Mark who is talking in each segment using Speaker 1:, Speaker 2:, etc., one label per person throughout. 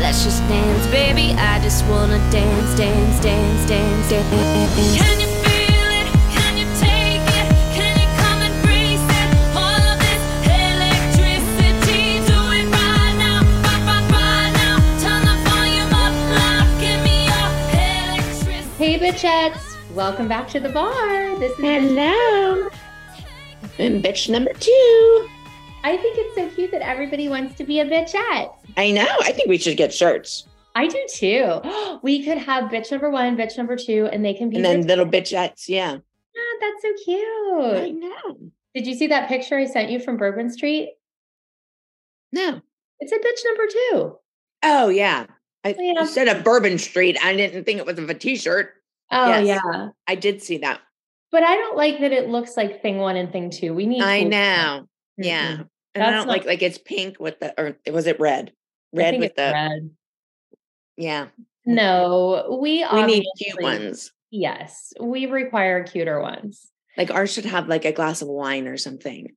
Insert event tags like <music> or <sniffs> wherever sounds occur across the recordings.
Speaker 1: Let's just dance, baby. I just wanna dance, dance, dance, dance, dance. Can you feel it? Can you take it? Can you come and breeze it? All of this electricity, do it right now, right, right, right now. Turn the volume up loud, give me your electricity.
Speaker 2: Hey, bitchettes! Welcome back to the Barre. This is
Speaker 3: Hello. And bitch number two.
Speaker 2: I think it's so cute that everybody wants to be a bitchette.
Speaker 3: I know. I think we should get shirts.
Speaker 4: I do too. <gasps> We could have bitch number one, bitch number two, and they can be
Speaker 3: And then
Speaker 4: bitch-
Speaker 3: little bitchettes. Yeah.
Speaker 4: Ah, that's so cute.
Speaker 3: I know.
Speaker 4: Did you see that picture I sent you from Bourbon Street?
Speaker 3: No.
Speaker 4: It's a bitch number two.
Speaker 3: Oh, yeah. I
Speaker 4: Yeah.
Speaker 3: said a Bourbon Street. I didn't think it was of a t shirt.
Speaker 4: Oh
Speaker 3: Yes.
Speaker 4: yeah.
Speaker 3: I did see that.
Speaker 4: But I don't like that it looks like thing one and thing two. We need
Speaker 3: I know. Yeah.
Speaker 4: Mm-mm.
Speaker 3: And I don't
Speaker 4: not-
Speaker 3: like like it's pink with the or was it red? Red with the
Speaker 4: red.
Speaker 3: yeah. Mm-hmm.
Speaker 4: No, we
Speaker 3: We need cute ones.
Speaker 4: Yes, we require cuter ones.
Speaker 3: Like ours should have like a glass of wine or something.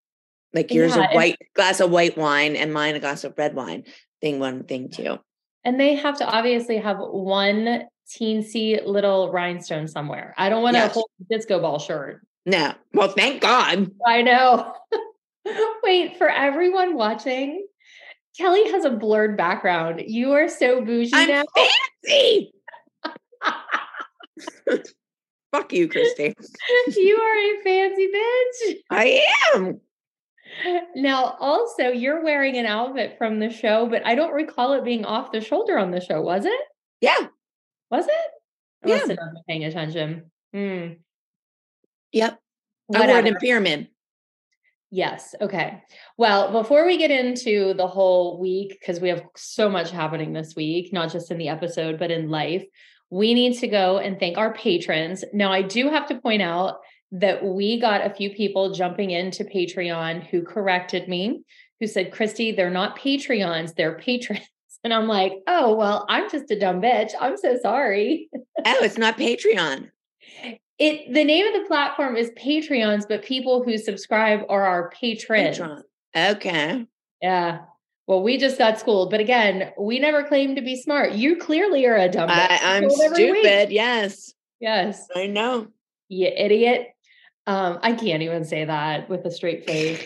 Speaker 3: Like yours
Speaker 4: Yeah,
Speaker 3: a white glass of white wine and mine a glass of red wine. Thing one, thing two.
Speaker 4: And they have to obviously have one teensy little rhinestone somewhere. I don't want
Speaker 3: Yes.
Speaker 4: a whole disco ball shirt.
Speaker 3: No. Well, thank God.
Speaker 4: I know. <laughs> <laughs> Wait, for everyone watching, Kelly has a blurred background. You are so bougie
Speaker 3: I'm
Speaker 4: now.
Speaker 3: fancy. <laughs> Fuck you, Christi.
Speaker 4: you are a fancy bitch.
Speaker 3: I am.
Speaker 4: Now, also, you're wearing an outfit from the show, but I don't recall it being off the shoulder on the show, was it?
Speaker 3: Yeah.
Speaker 4: Was it? I
Speaker 3: Yeah.
Speaker 4: must have not paying attention. Hmm.
Speaker 3: Yep. I wore it
Speaker 4: Whatever.
Speaker 3: in pyramid.
Speaker 4: Yes. Okay. Well, before we get into the whole week, because we have so much happening this week, not just in the episode, but in life, we need to go and thank our patrons. Now, I do have to point out that we got a few people jumping into Patreon who corrected me, who said, Christi, they're not Patreons, they're patrons. <laughs> And I'm like, oh, well, I'm just a dumb bitch. I'm so sorry.
Speaker 3: Oh, it's not Patreon. <laughs>
Speaker 4: It the name of the platform is Patreons, but people who subscribe are our patrons.
Speaker 3: Patreon. Okay.
Speaker 4: Yeah. Well, we just got schooled, but again, we never claim to be smart. You clearly are a dumb.
Speaker 3: I, I'm
Speaker 4: Told every week.
Speaker 3: stupid. Yes.
Speaker 4: Yes,
Speaker 3: I know.
Speaker 4: you idiot. Um, I can't even say that with a straight face.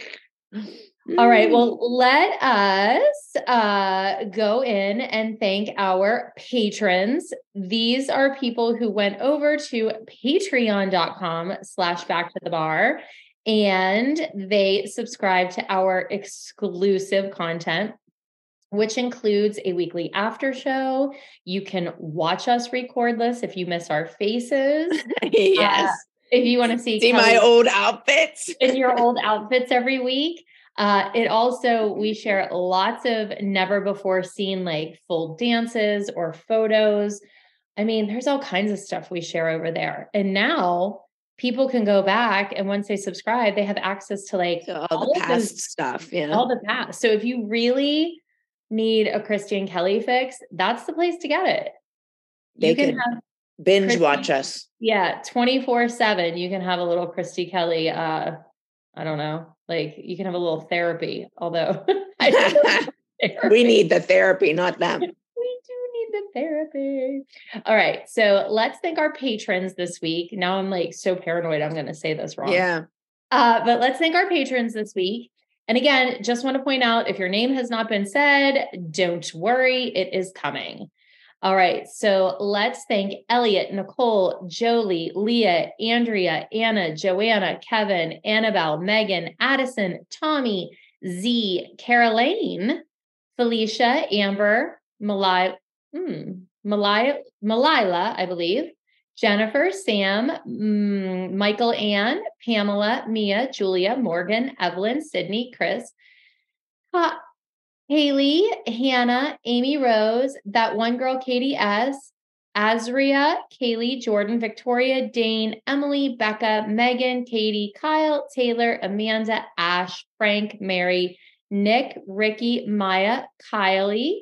Speaker 4: <laughs> All right.
Speaker 3: Mm.
Speaker 4: Well, let us uh, go in and thank our patrons. These are people who went over to patreon.com slash back to the barre and they subscribe to our exclusive content, which includes a weekly after show. You can watch us record this if you miss our faces. <laughs>
Speaker 3: yes.
Speaker 4: If you want to see,
Speaker 3: See my old outfits.
Speaker 4: in your old <laughs> outfits every week. Uh, it also, we share lots of never before seen like full dances or photos. I mean, there's all kinds of stuff we share over there. And now people can go back and once they subscribe, they have access to like
Speaker 3: So all
Speaker 4: all
Speaker 3: the past
Speaker 4: those-
Speaker 3: stuff. Yeah.
Speaker 4: all the past. So if you really need a Christian Kelly fix, that's the place to get it.
Speaker 3: They
Speaker 4: you can have
Speaker 3: Binge
Speaker 4: Christi-
Speaker 3: watch us.
Speaker 4: yeah, 24/7 you can have a little Christi Kelly uh I don't know, like you can have a little therapy, although <laughs> I <laughs> therapy.
Speaker 3: we need the therapy, not <laughs> them.
Speaker 4: we do need the therapy. All right, so let's thank our patrons this week. Now I'm like so paranoid I'm going to say this wrong.
Speaker 3: Yeah.
Speaker 4: Uh, but let's thank our patrons this week. And again, just want to point out if your name has not been said, don't worry, it is coming. All right, so let's thank Elliot, Nicole, Jolie, Leah, Andrea, Anna, Joanna, Kevin, Annabelle, Megan, Addison, Tommy, Z, Caroline, Felicia, Amber, Malai, hmm, Malai, Malila, I believe, Jennifer, Sam, mm, Michael, Ann, Pamela, Mia, Julia, Morgan, Evelyn, Sydney, Chris, Haley, Hannah, Amy Rose, that one girl, Katie S., Azria, Kaylee, Jordan, Victoria, Dane, Emily, Becca, Megan, Katie, Kyle, Taylor, Amanda, Ash, Frank, Mary, Nick, Ricky, Maya, Kylie,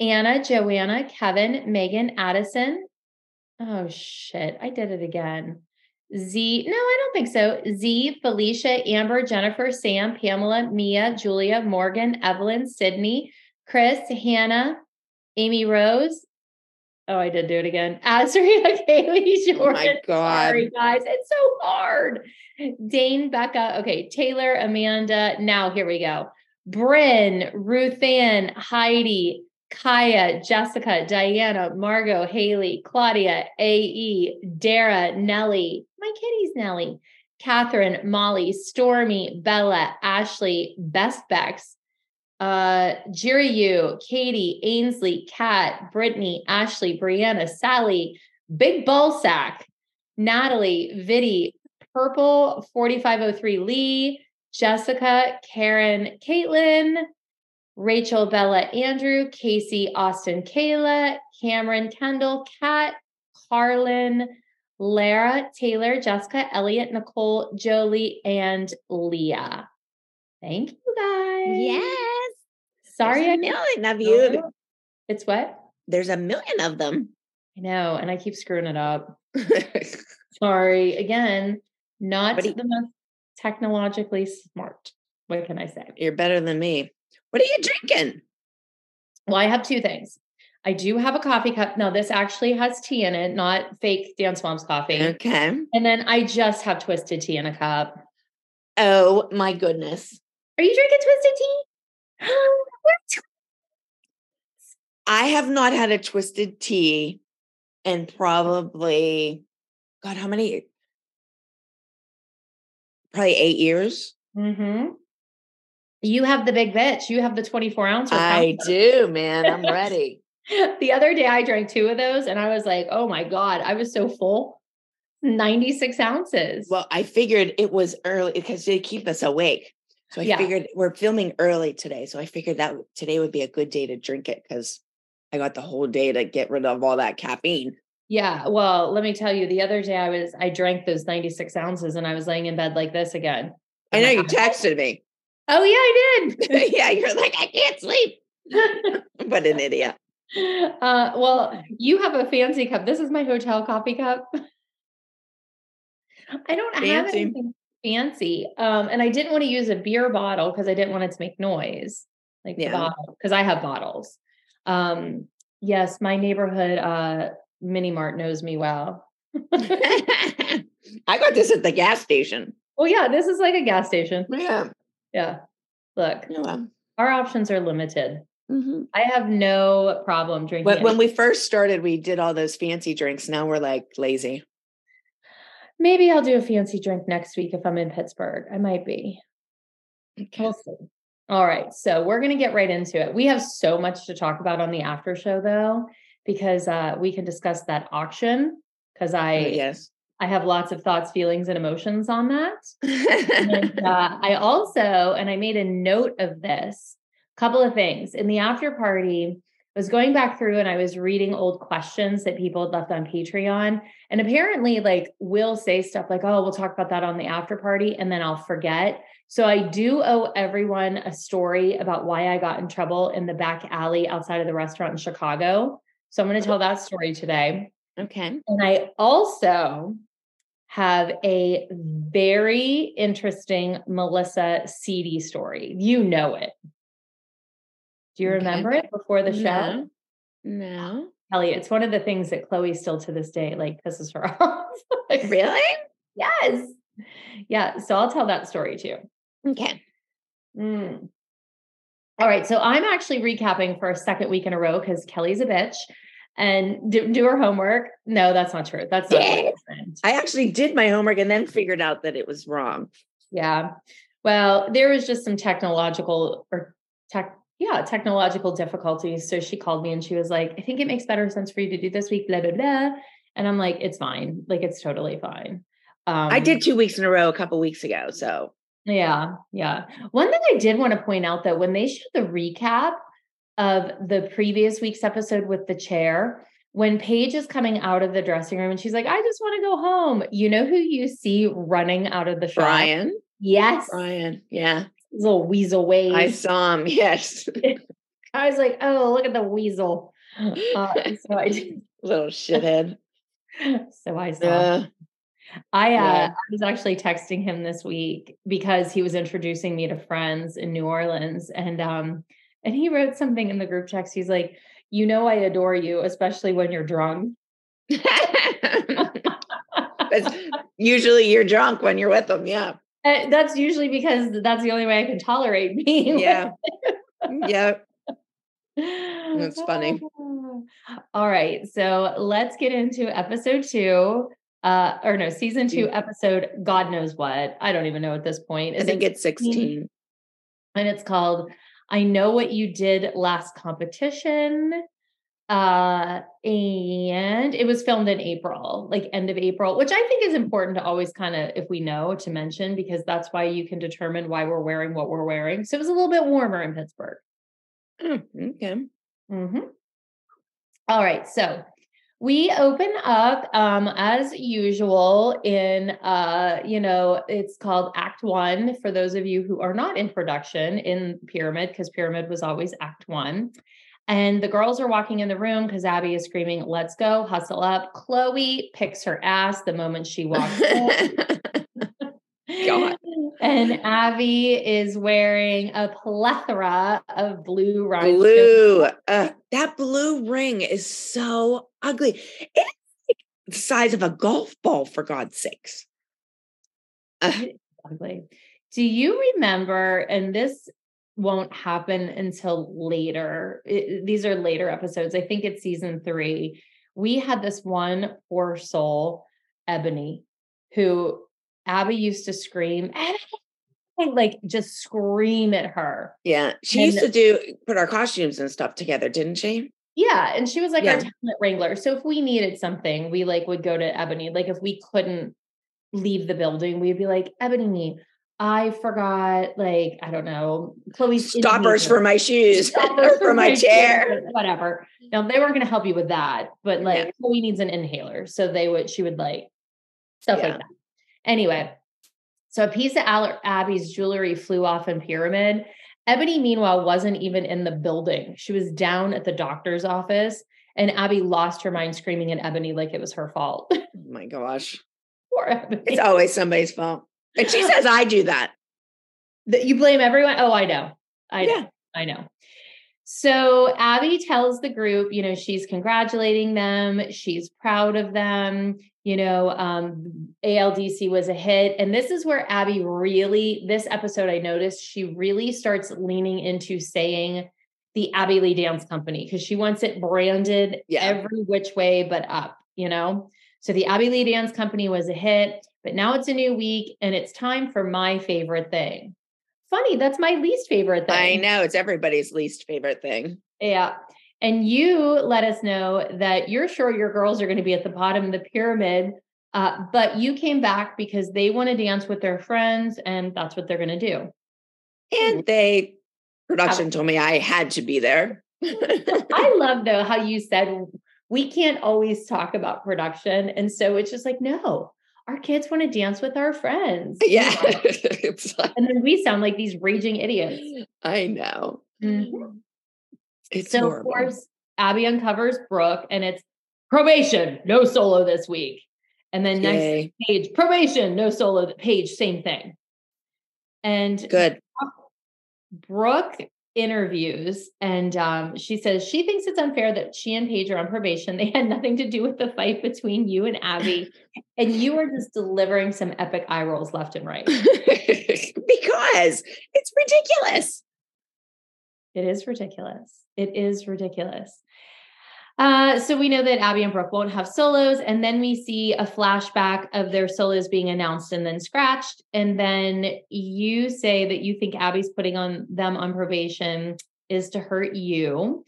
Speaker 4: Anna, Joanna, Kevin, Megan, Addison. Oh shit, I did it again. Z, no, I don't think so. Z, Felicia, Amber, Jennifer, Sam, Pamela, Mia, Julia, Morgan, Evelyn, Sydney, Chris, Hannah, Amy Rose. Oh, I did do it again. <laughs> Azria, Kaylee, Jordan.
Speaker 3: Oh my God.
Speaker 4: Sorry, guys. It's so hard. Dane, Becca. Okay, Taylor, Amanda. Now here we go. Bryn, Ruthann, Heidi, Kaya, Jessica, Diana, Margot, Haley, Claudia, AE, Dara, Nellie, my kitty's Nellie, Catherine, Molly, Stormy, Bella, Ashley, Best Bex, Uh, Jerry Yu, Katie, Ainsley, Kat, Brittany, Ashley, Brianna, Sally, Big Ball Sack, Natalie, Viddy, Purple 4503 Lee, Jessica, Karen, Caitlin, Rachel, Bella, Andrew, Casey, Austin, Kayla, Cameron, Kendall, Kat, Carlin, Lara, Taylor, Jessica, Elliot, Nicole, Jolie, and Leah. Thank you guys.
Speaker 3: Yes.
Speaker 4: Sorry,
Speaker 3: There's a million of you.
Speaker 4: Oh, it's what?
Speaker 3: There's a million of them.
Speaker 4: I know, and I keep screwing it up. <laughs> Sorry. Again, not the most technologically smart. What can I say?
Speaker 3: You're better than me. What are you drinking?
Speaker 4: Well, I have two things. I do have a coffee cup. No, this actually has tea in it, not fake Dance Mom's coffee.
Speaker 3: Okay.
Speaker 4: And then I just have twisted tea in a cup.
Speaker 3: Oh my goodness.
Speaker 4: Are you drinking twisted tea? <gasps>
Speaker 3: I have not had a twisted tea in probably, God, how many? Probably eight years.
Speaker 4: Mm-hmm. You have the big bitch. You have the 24 ounce.
Speaker 3: I do, man. I'm ready. <laughs>
Speaker 4: The other day I drank two of those and I was like, oh my God, I was so full. 96 ounces.
Speaker 3: Well, I figured it was early because they keep us awake. So I
Speaker 4: Yeah.
Speaker 3: figured we're filming early today. So I figured that today would be a good day to drink it because I got the whole day to get rid of all that caffeine.
Speaker 4: yeah. Well, let me tell you, the other day I was, I drank those 96 ounces and I was laying in bed like this again.
Speaker 3: I know you texted me.
Speaker 4: Oh, yeah, I did. <laughs>
Speaker 3: yeah, you're like, I can't sleep. <laughs> What an idiot.
Speaker 4: uh, well, you have a fancy cup. This is my hotel coffee cup. I don't have anything fancy. Um, and I didn't want to use a beer bottle because I didn't want it to make noise, like
Speaker 3: Yeah.
Speaker 4: the bottle, because I have bottles. Um, yes, my neighborhood uh mini mart knows me well. <laughs>
Speaker 3: I got this at the gas station.
Speaker 4: Well, yeah, this is like a gas station.
Speaker 3: Yeah.
Speaker 4: Yeah. Look,
Speaker 3: Oh,
Speaker 4: our options are limited.
Speaker 3: Mhm.
Speaker 4: I have no problem drinking.
Speaker 3: But when we first started, we did all those fancy drinks. Now we're like lazy.
Speaker 4: Maybe I'll do a fancy drink next week if I'm in Pittsburgh. I might be. We'll see. All right. So we're going to get right into it. We have so much to talk about on the after show, though, because uh, we can discuss that auction. Because I,
Speaker 3: Oh, yes.
Speaker 4: I have lots of thoughts, feelings, and emotions on that. and <laughs> uh, I also, and I made a note of this, couple of things in the after party. I was going back through and I was reading old questions that people had left on Patreon. And apparently, like, we'll say stuff like, oh, we'll talk about that on the after party, and then I'll forget. So I do owe everyone a story about why I got in trouble in the back alley outside of the restaurant in Chicago. So I'm going to tell that story today.
Speaker 3: okay.
Speaker 4: And I also have a very interesting Melissa CD story. You know it. Do you
Speaker 3: Okay.
Speaker 4: remember it before the show?
Speaker 3: No. No.
Speaker 4: Kelly, it's one of the things that Chloe still to this day like pisses her <laughs> off. Like,
Speaker 3: Really?
Speaker 4: Yes. Yeah. So I'll tell that story too.
Speaker 3: Okay.
Speaker 4: Mm. All right. So I'm actually recapping for a second week in a row because Kelly's a bitch and didn't do her homework. No, that's not true. That's not happened.
Speaker 3: I actually did my homework and then figured out that it was wrong.
Speaker 4: Yeah. Well, there was just some technological or tech, yeah, technological difficulties. So she called me and she was like, I think it makes better sense for you to do this week, blah, blah, blah. And I'm like, it's fine. Like, it's totally fine. Um,
Speaker 3: I did two weeks in a row a couple weeks ago. So
Speaker 4: Yeah, yeah. One thing I did want to point out though, when they showed the recap of the previous week's episode with the chair, when Paige is coming out of the dressing room and she's like, I just want to go home. You know who you see running out of the shop?
Speaker 3: Brian,
Speaker 4: Yes.
Speaker 3: Brian, yeah,
Speaker 4: His little weasel wave.
Speaker 3: I saw him. <laughs> Yes, <laughs>
Speaker 4: I was like, oh, look at the weasel. Uh, so I did- <laughs>
Speaker 3: little shithead.
Speaker 4: so I saw.
Speaker 3: Uh,
Speaker 4: I uh,
Speaker 3: Yeah.
Speaker 4: I was actually texting him this week because he was introducing me to friends in New Orleans, and um, and he wrote something in the group text. He's like, "You know, I adore you, especially when you're drunk." <laughs>
Speaker 3: Usually you're drunk when you're with them. Yeah,
Speaker 4: Uh, That's usually because that's the only way I can tolerate <laughs> being.
Speaker 3: yeah, yeah.
Speaker 4: That's
Speaker 3: funny. <laughs>
Speaker 4: All right. So let's get into episode two. Uh, or no, season two, episode God knows what. I don't even know at this point.
Speaker 3: I think
Speaker 4: it
Speaker 3: it's 16.
Speaker 4: and it's called I know what you did last competition. Uh, and it was filmed in April, like end of April, which I think is important to always kind of, if we know, to mention because that's why you can determine why we're wearing what we're wearing. So it was a little bit warmer in Pittsburgh.
Speaker 3: Oh, okay.
Speaker 4: Mm-hmm. All right. So we open up um, as usual in uh, you know, it's called Act One for those of you who are not in production in Pyramid, because Pyramid was always Act One. And the girls are walking in the room because Abby is screaming, Let's go, hustle up. Chloe picks her ass the moment she walks in. <laughs>
Speaker 3: God.
Speaker 4: And Abby is wearing a plethora of blue rhinestones.
Speaker 3: blue. Uh, that blue ring is so ugly. It's like the size of a golf ball, for God's sakes. Uh,
Speaker 4: Ugly. Do you remember, and this won't happen until later, it- these are later episodes. I think it's season three. We had this one poor soul, Ebony, who Abby used to scream, like just scream at her.
Speaker 3: yeah, she
Speaker 4: And-
Speaker 3: used to do put our costumes and stuff together, didn't she?
Speaker 4: Yeah, and she was like our talent wrangler. So if we needed something, we like would go to Ebony. Like if we couldn't leave the building, we'd be like, Ebony, I forgot, like, I don't know, Chloe's
Speaker 3: Stoppers for my shoes <laughs>
Speaker 4: Stoppers
Speaker 3: or for my chair.
Speaker 4: whatever. <laughs> Now they weren't going to help you with that, but like
Speaker 3: Yeah.
Speaker 4: Chloe needs an inhaler, so they would. She would like stuff
Speaker 3: Yeah.
Speaker 4: like that. Anyway, so a piece of Abby's jewelry flew off in Pyramid. Ebony, meanwhile, wasn't even in the building. She was down at the doctor's office, and Abby lost her mind screaming at Ebony like it was her fault.
Speaker 3: Oh <laughs> my gosh.
Speaker 4: Poor Ebony.
Speaker 3: It's always somebody's fault. And she says I do that.
Speaker 4: that you blame everyone. Oh, I know. I know. I know. So Abby tells the group, you know, she's congratulating them. She's proud of them. You know, um, ALDC was a hit. And this is where Abby really, this episode, I noticed she really starts leaning into saying the Abby Lee Dance Company because she wants it branded
Speaker 3: Yeah.
Speaker 4: every which way but up, you know? So the Abby Lee Dance Company was a hit, but now it's a new week and it's time for my favorite thing. Funny, that's my least favorite thing.
Speaker 3: I know it's everybody's least favorite thing.
Speaker 4: Yeah. And you let us know that you're sure your girls are going to be at the bottom of the pyramid, uh, but you came back because they want to dance with their friends and that's what they're going to do.
Speaker 3: And they production told me I had to be there.
Speaker 4: I love though how you said we can't always talk about production. And so it's just like, no, our kids want to dance with our friends. <laughs>
Speaker 3: yeah. <laughs> <laughs> like,
Speaker 4: And then we sound like these raging idiots.
Speaker 3: I know.
Speaker 4: Mhm.
Speaker 3: It's
Speaker 4: So
Speaker 3: horrible.
Speaker 4: of course, Abby uncovers Brooke and it's probation, no solo this week. And then next
Speaker 3: Yay.
Speaker 4: Paige, probation, no solo Paige, same thing. And
Speaker 3: Good.
Speaker 4: Brooke interviews and um, she says she thinks it's unfair that she and Paige are on probation. They had nothing to do with the fight between you and Abby. and you are just delivering some epic eye rolls left and right. <laughs>
Speaker 3: because it's ridiculous.
Speaker 4: It is ridiculous. It is ridiculous. Uh, so we know that Abby and Brooke won't have solos, and then we see a flashback of their solos being announced and then scratched. And then you say that you think Abby's putting on them on probation is to hurt you.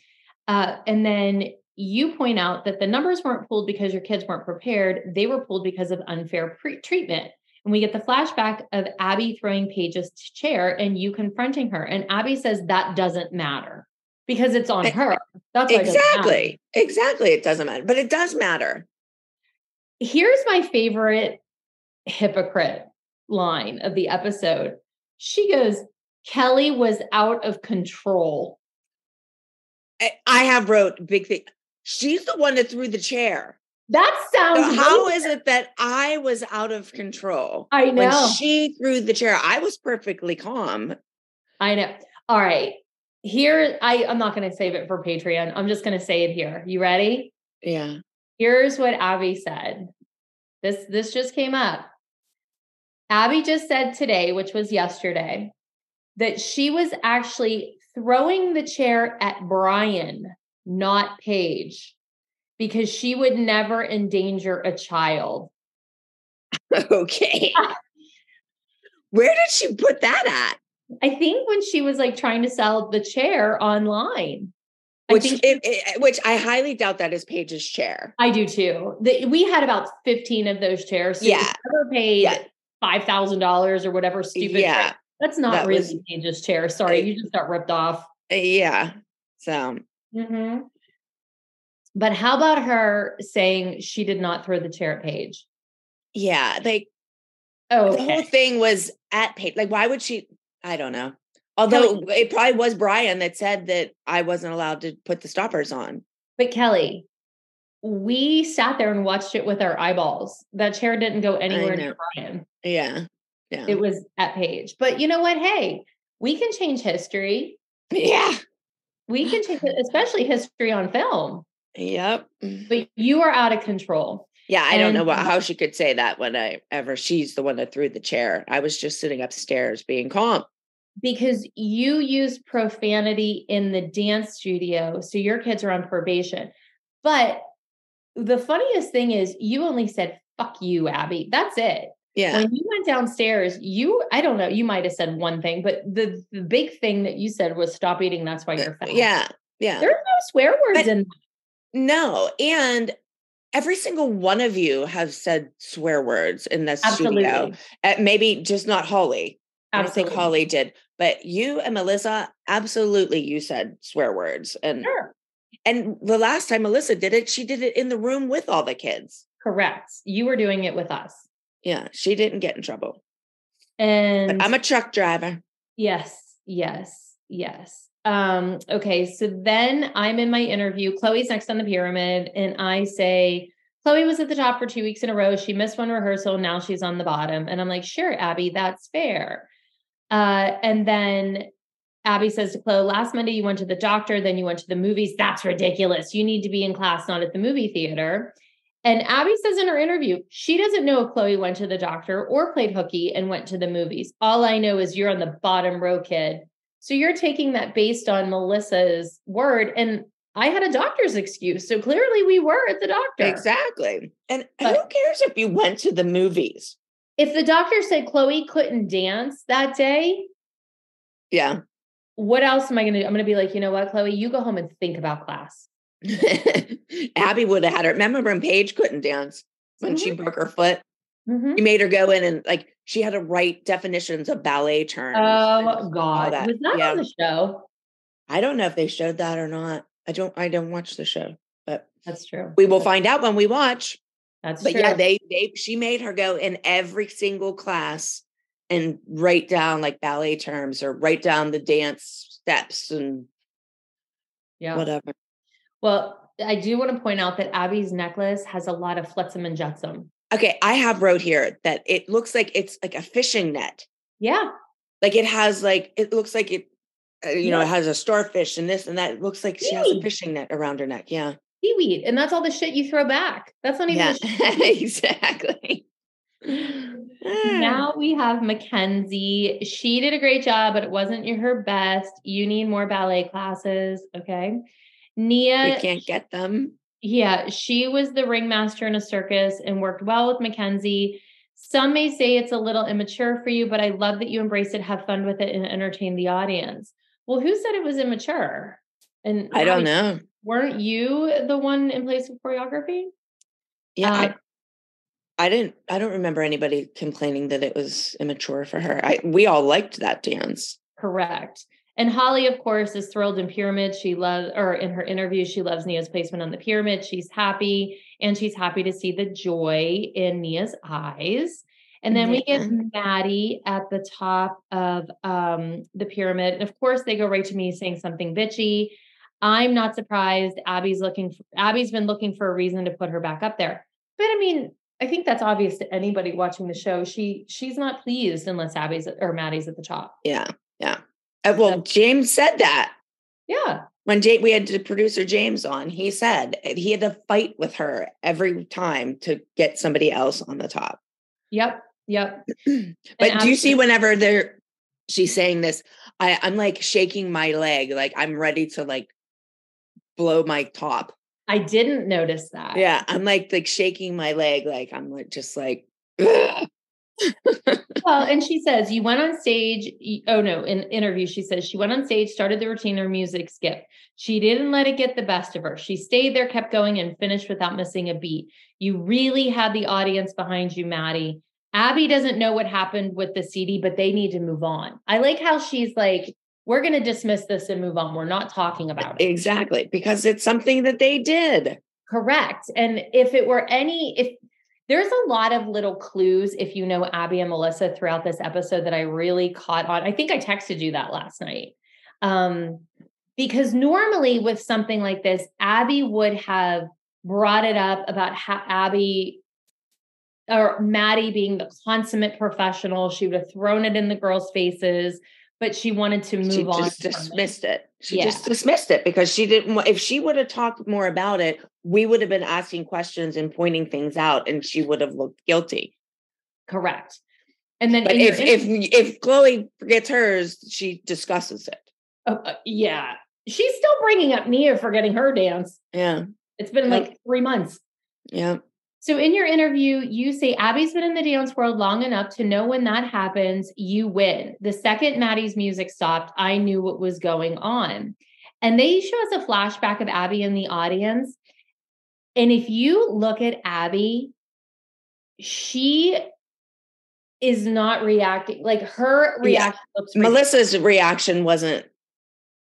Speaker 4: Uh, and then you point out that the numbers weren't pulled because your kids weren't prepared; they were pulled because of unfair pre- treatment. And we get the flashback of Abby throwing Paige's chair and you confronting her. And Abby says that doesn't matter because it's on her. That's why it.
Speaker 3: Exactly. Exactly. It doesn't matter, but it does matter.
Speaker 4: Here's my favorite hypocrite line of the episode. She goes, Kelly was out of control.
Speaker 3: I, have wrote big thing. She's the one that threw the chair.
Speaker 4: That
Speaker 3: So
Speaker 4: sounds
Speaker 3: how
Speaker 4: really-
Speaker 3: is it that I was out of control
Speaker 4: I
Speaker 3: when
Speaker 4: know.
Speaker 3: she threw the chair? I was perfectly calm.
Speaker 4: I know. All right. Here, I, I'm not going to save it for Patreon. I'm just going to say it here. You ready?
Speaker 3: Yeah.
Speaker 4: Here's what Abby said. This this just came up. Abby just said today, which was yesterday, that she was actually throwing the chair at Brian, not Paige, because she would never endanger a child. <laughs>
Speaker 3: Okay. Where did she put that
Speaker 4: I think when she was like trying to sell the chair online. I
Speaker 3: Which
Speaker 4: think
Speaker 3: it, it- which I highly doubt that is Paige's chair.
Speaker 4: I do too. The, we had about 15 of those chairs. So
Speaker 3: Yeah.
Speaker 4: Whoever paid
Speaker 3: Yeah.
Speaker 4: $5,000 or whatever stupid.
Speaker 3: Yeah.
Speaker 4: price, That's not
Speaker 3: That
Speaker 4: really
Speaker 3: was-
Speaker 4: Paige's chair. Sorry. You just got ripped off.
Speaker 3: Yeah. So
Speaker 4: Mm-hmm. But how about her saying she did not throw the chair at Paige?
Speaker 3: yeah, like
Speaker 4: Oh,
Speaker 3: the whole thing was at Paige. Like, why would she? I don't know. Although it probably was Brian that said that I wasn't allowed to put the stoppers on.
Speaker 4: But Kelly, we sat there and watched it with our eyeballs. That chair didn't go anywhere near Brian.
Speaker 3: Yeah. Yeah.
Speaker 4: It was at Paige. But you know what? Hey, we can change history.
Speaker 3: yeah.
Speaker 4: We can change, especially history on film.
Speaker 3: Yep.
Speaker 4: But you are out of control.
Speaker 3: Yeah, I don't know what, how she could say that when I ever she's the one that threw the chair. I was just sitting upstairs being calm.
Speaker 4: because you use profanity in the dance studio. So your kids are on probation. But the funniest thing is, you only said, fuck you, Abby. That's it.
Speaker 3: Yeah.
Speaker 4: When you went downstairs, you, I don't know, you might have said one thing, but the, the big thing that you said was stop eating. That's why you're fat.
Speaker 3: Uh, Yeah. Yeah.
Speaker 4: There's no swear words
Speaker 3: But-
Speaker 4: in
Speaker 3: No, and every single one of you have said swear words in studio.
Speaker 4: Absolutely.
Speaker 3: Uh, maybe just not Holly. I don't think Holly did, but you and Melissa, absolutely, you said swear words. And
Speaker 4: Sure.
Speaker 3: and the last time Melissa did it, she did it in the room with all the kids.
Speaker 4: Correct. You were doing it with us.
Speaker 3: Yeah, she didn't get in trouble.
Speaker 4: And
Speaker 3: But I'm a truck driver.
Speaker 4: Yes, yes, yes. Um, okay, so then I'm in my interview. Chloe's next on the pyramid, and I say, Chloe was at the top for two weeks in a row. She missed one rehearsal, now she's on the bottom. And I'm like, sure, Abby, that's fair. Uh, and then Abby says to Chloe, last Monday you went to the doctor, then you went to the movies. That's ridiculous. You need to be in class, not at the movie theater. And Abby says in her interview, she doesn't know if Chloe went to the doctor or played hooky and went to the movies. All I know is you're on the bottom row, kid. So you're taking that based on Melissa's word. And I had a doctor's excuse. So clearly we were at the doctor.
Speaker 3: Exactly. And who cares if you went to the movies?
Speaker 4: If the doctor said Chloe couldn't dance that day,
Speaker 3: Yeah.
Speaker 4: what else am I going to do? I'm going to be like, you know what, Chloe, you go home and think about class. <laughs>
Speaker 3: Abby would have had her. Remember when Paige couldn't dance when she
Speaker 4: Mhm.
Speaker 3: broke her foot?
Speaker 4: Mhm.
Speaker 3: You made her go in and like she had to write definitions of ballet terms.
Speaker 4: Oh God.
Speaker 3: that.
Speaker 4: Was that
Speaker 3: Yeah.
Speaker 4: on the show?
Speaker 3: I don't know if they showed that or not. I don't. I don't watch the show, but
Speaker 4: That's true.
Speaker 3: we will find out when we watch.
Speaker 4: That's true.
Speaker 3: But
Speaker 4: true.
Speaker 3: yeah, they they she made her go in every single class and write down like ballet terms or write down the dance steps and
Speaker 4: yeah.
Speaker 3: whatever.
Speaker 4: Well, I do want to point out that Abby's necklace has a lot of flotsam and jetsam.
Speaker 3: Okay, I have wrote here that it looks like it's like a fishing net.
Speaker 4: Yeah.
Speaker 3: Like it has like it looks like it, uh, you know, it has a starfish and this and that. It looks like she has a fishing net around her neck. Yeah,
Speaker 4: Seaweed. And that's all the shit you throw back. That's not even
Speaker 3: yeah, <laughs> exactly. <laughs> Ah.
Speaker 4: now we have Mackenzie. She did a great job, but it wasn't her best. You need more ballet classes. Okay. Nia,
Speaker 3: we can't get them.
Speaker 4: Yeah, she was the ringmaster in a circus and worked well with Mackenzie. Some may say it's a little immature for you, but I love that you embrace it, have fun with it, and entertain the audience. Well, who said it was immature? And
Speaker 3: I don't know.
Speaker 4: Weren't you the one in place of choreography?
Speaker 3: Yeah,
Speaker 4: Uh,
Speaker 3: I, I didn't. I don't remember anybody complaining that it was immature for her. I we all liked that dance.
Speaker 4: Correct. And Holly, of course, is thrilled in Pyramid. She loves, or in her interview, she loves Nia's placement on the pyramid. She's happy, and she's happy to see the joy in Nia's eyes. And then we get Maddie at the top of um, the pyramid. And of course, they go right to me saying something bitchy. I'm not surprised. Abby's looking. For, Abby's been looking for a reason to put her back up there. But I mean, I think that's obvious to anybody watching the show. She she's not pleased unless Abby's or Maddie's at the top.
Speaker 3: Yeah, yeah. Uh, well, James said that
Speaker 4: Yeah.
Speaker 3: when Jake we had the producer James on. He said he had to fight with her every time to get somebody else on the top.
Speaker 4: Yep. Yep. <clears throat>
Speaker 3: But do you see whenever they're she's saying this, I, I'm like shaking my leg, like I'm ready to like blow my top.
Speaker 4: I didn't notice that.
Speaker 3: Yeah, I'm like like shaking my leg, like I'm like just like "Ugh." <sniffs>
Speaker 4: well, and she says, you went on stage. Oh, no, in interview, she says she went on stage, started the routine, her music skip. She didn't let it get the best of her. She stayed there, kept going, and finished without missing a beat. You really had the audience behind you, Maddie. Abby doesn't know what happened with the CD, but they need to move on. I like how she's like, we're going to dismiss this and move on. We're not talking about it.
Speaker 3: exactly because it's something that they did.
Speaker 4: Correct. And if it were any, if there's a lot of little clues, if you know Abby and Melissa throughout this episode that I really caught on. I think I texted you that last night. Um, because normally with something like this, Abby would have brought it up about how Abby or Maddie being the consummate professional. She would have thrown it in the girls' faces, but she wanted to move on.
Speaker 3: She
Speaker 4: on.
Speaker 3: just
Speaker 4: from it.
Speaker 3: dismissed it. She
Speaker 4: Yeah.
Speaker 3: just dismissed it because she didn't. If she would have talked more about it, we would have been asking questions and pointing things out, and she would have looked guilty.
Speaker 4: Correct. And then
Speaker 3: But
Speaker 4: in your
Speaker 3: if if if Chloe forgets hers, she discusses it.
Speaker 4: Oh, uh, yeah. She's still bringing up Nia for getting her dance.
Speaker 3: Yeah,
Speaker 4: It's been
Speaker 3: Yep.
Speaker 4: like three months.
Speaker 3: yeah.
Speaker 4: So in your interview, you say Abby's been in the dance world long enough to know when that happens, you win. The second Maddie's music stopped, I knew what was going on. And they show us a flashback of Abby in the audience. And if you look at Abby, she is not reacting like her
Speaker 3: Yeah.
Speaker 4: reaction looks
Speaker 3: Melissa's reaction wasn't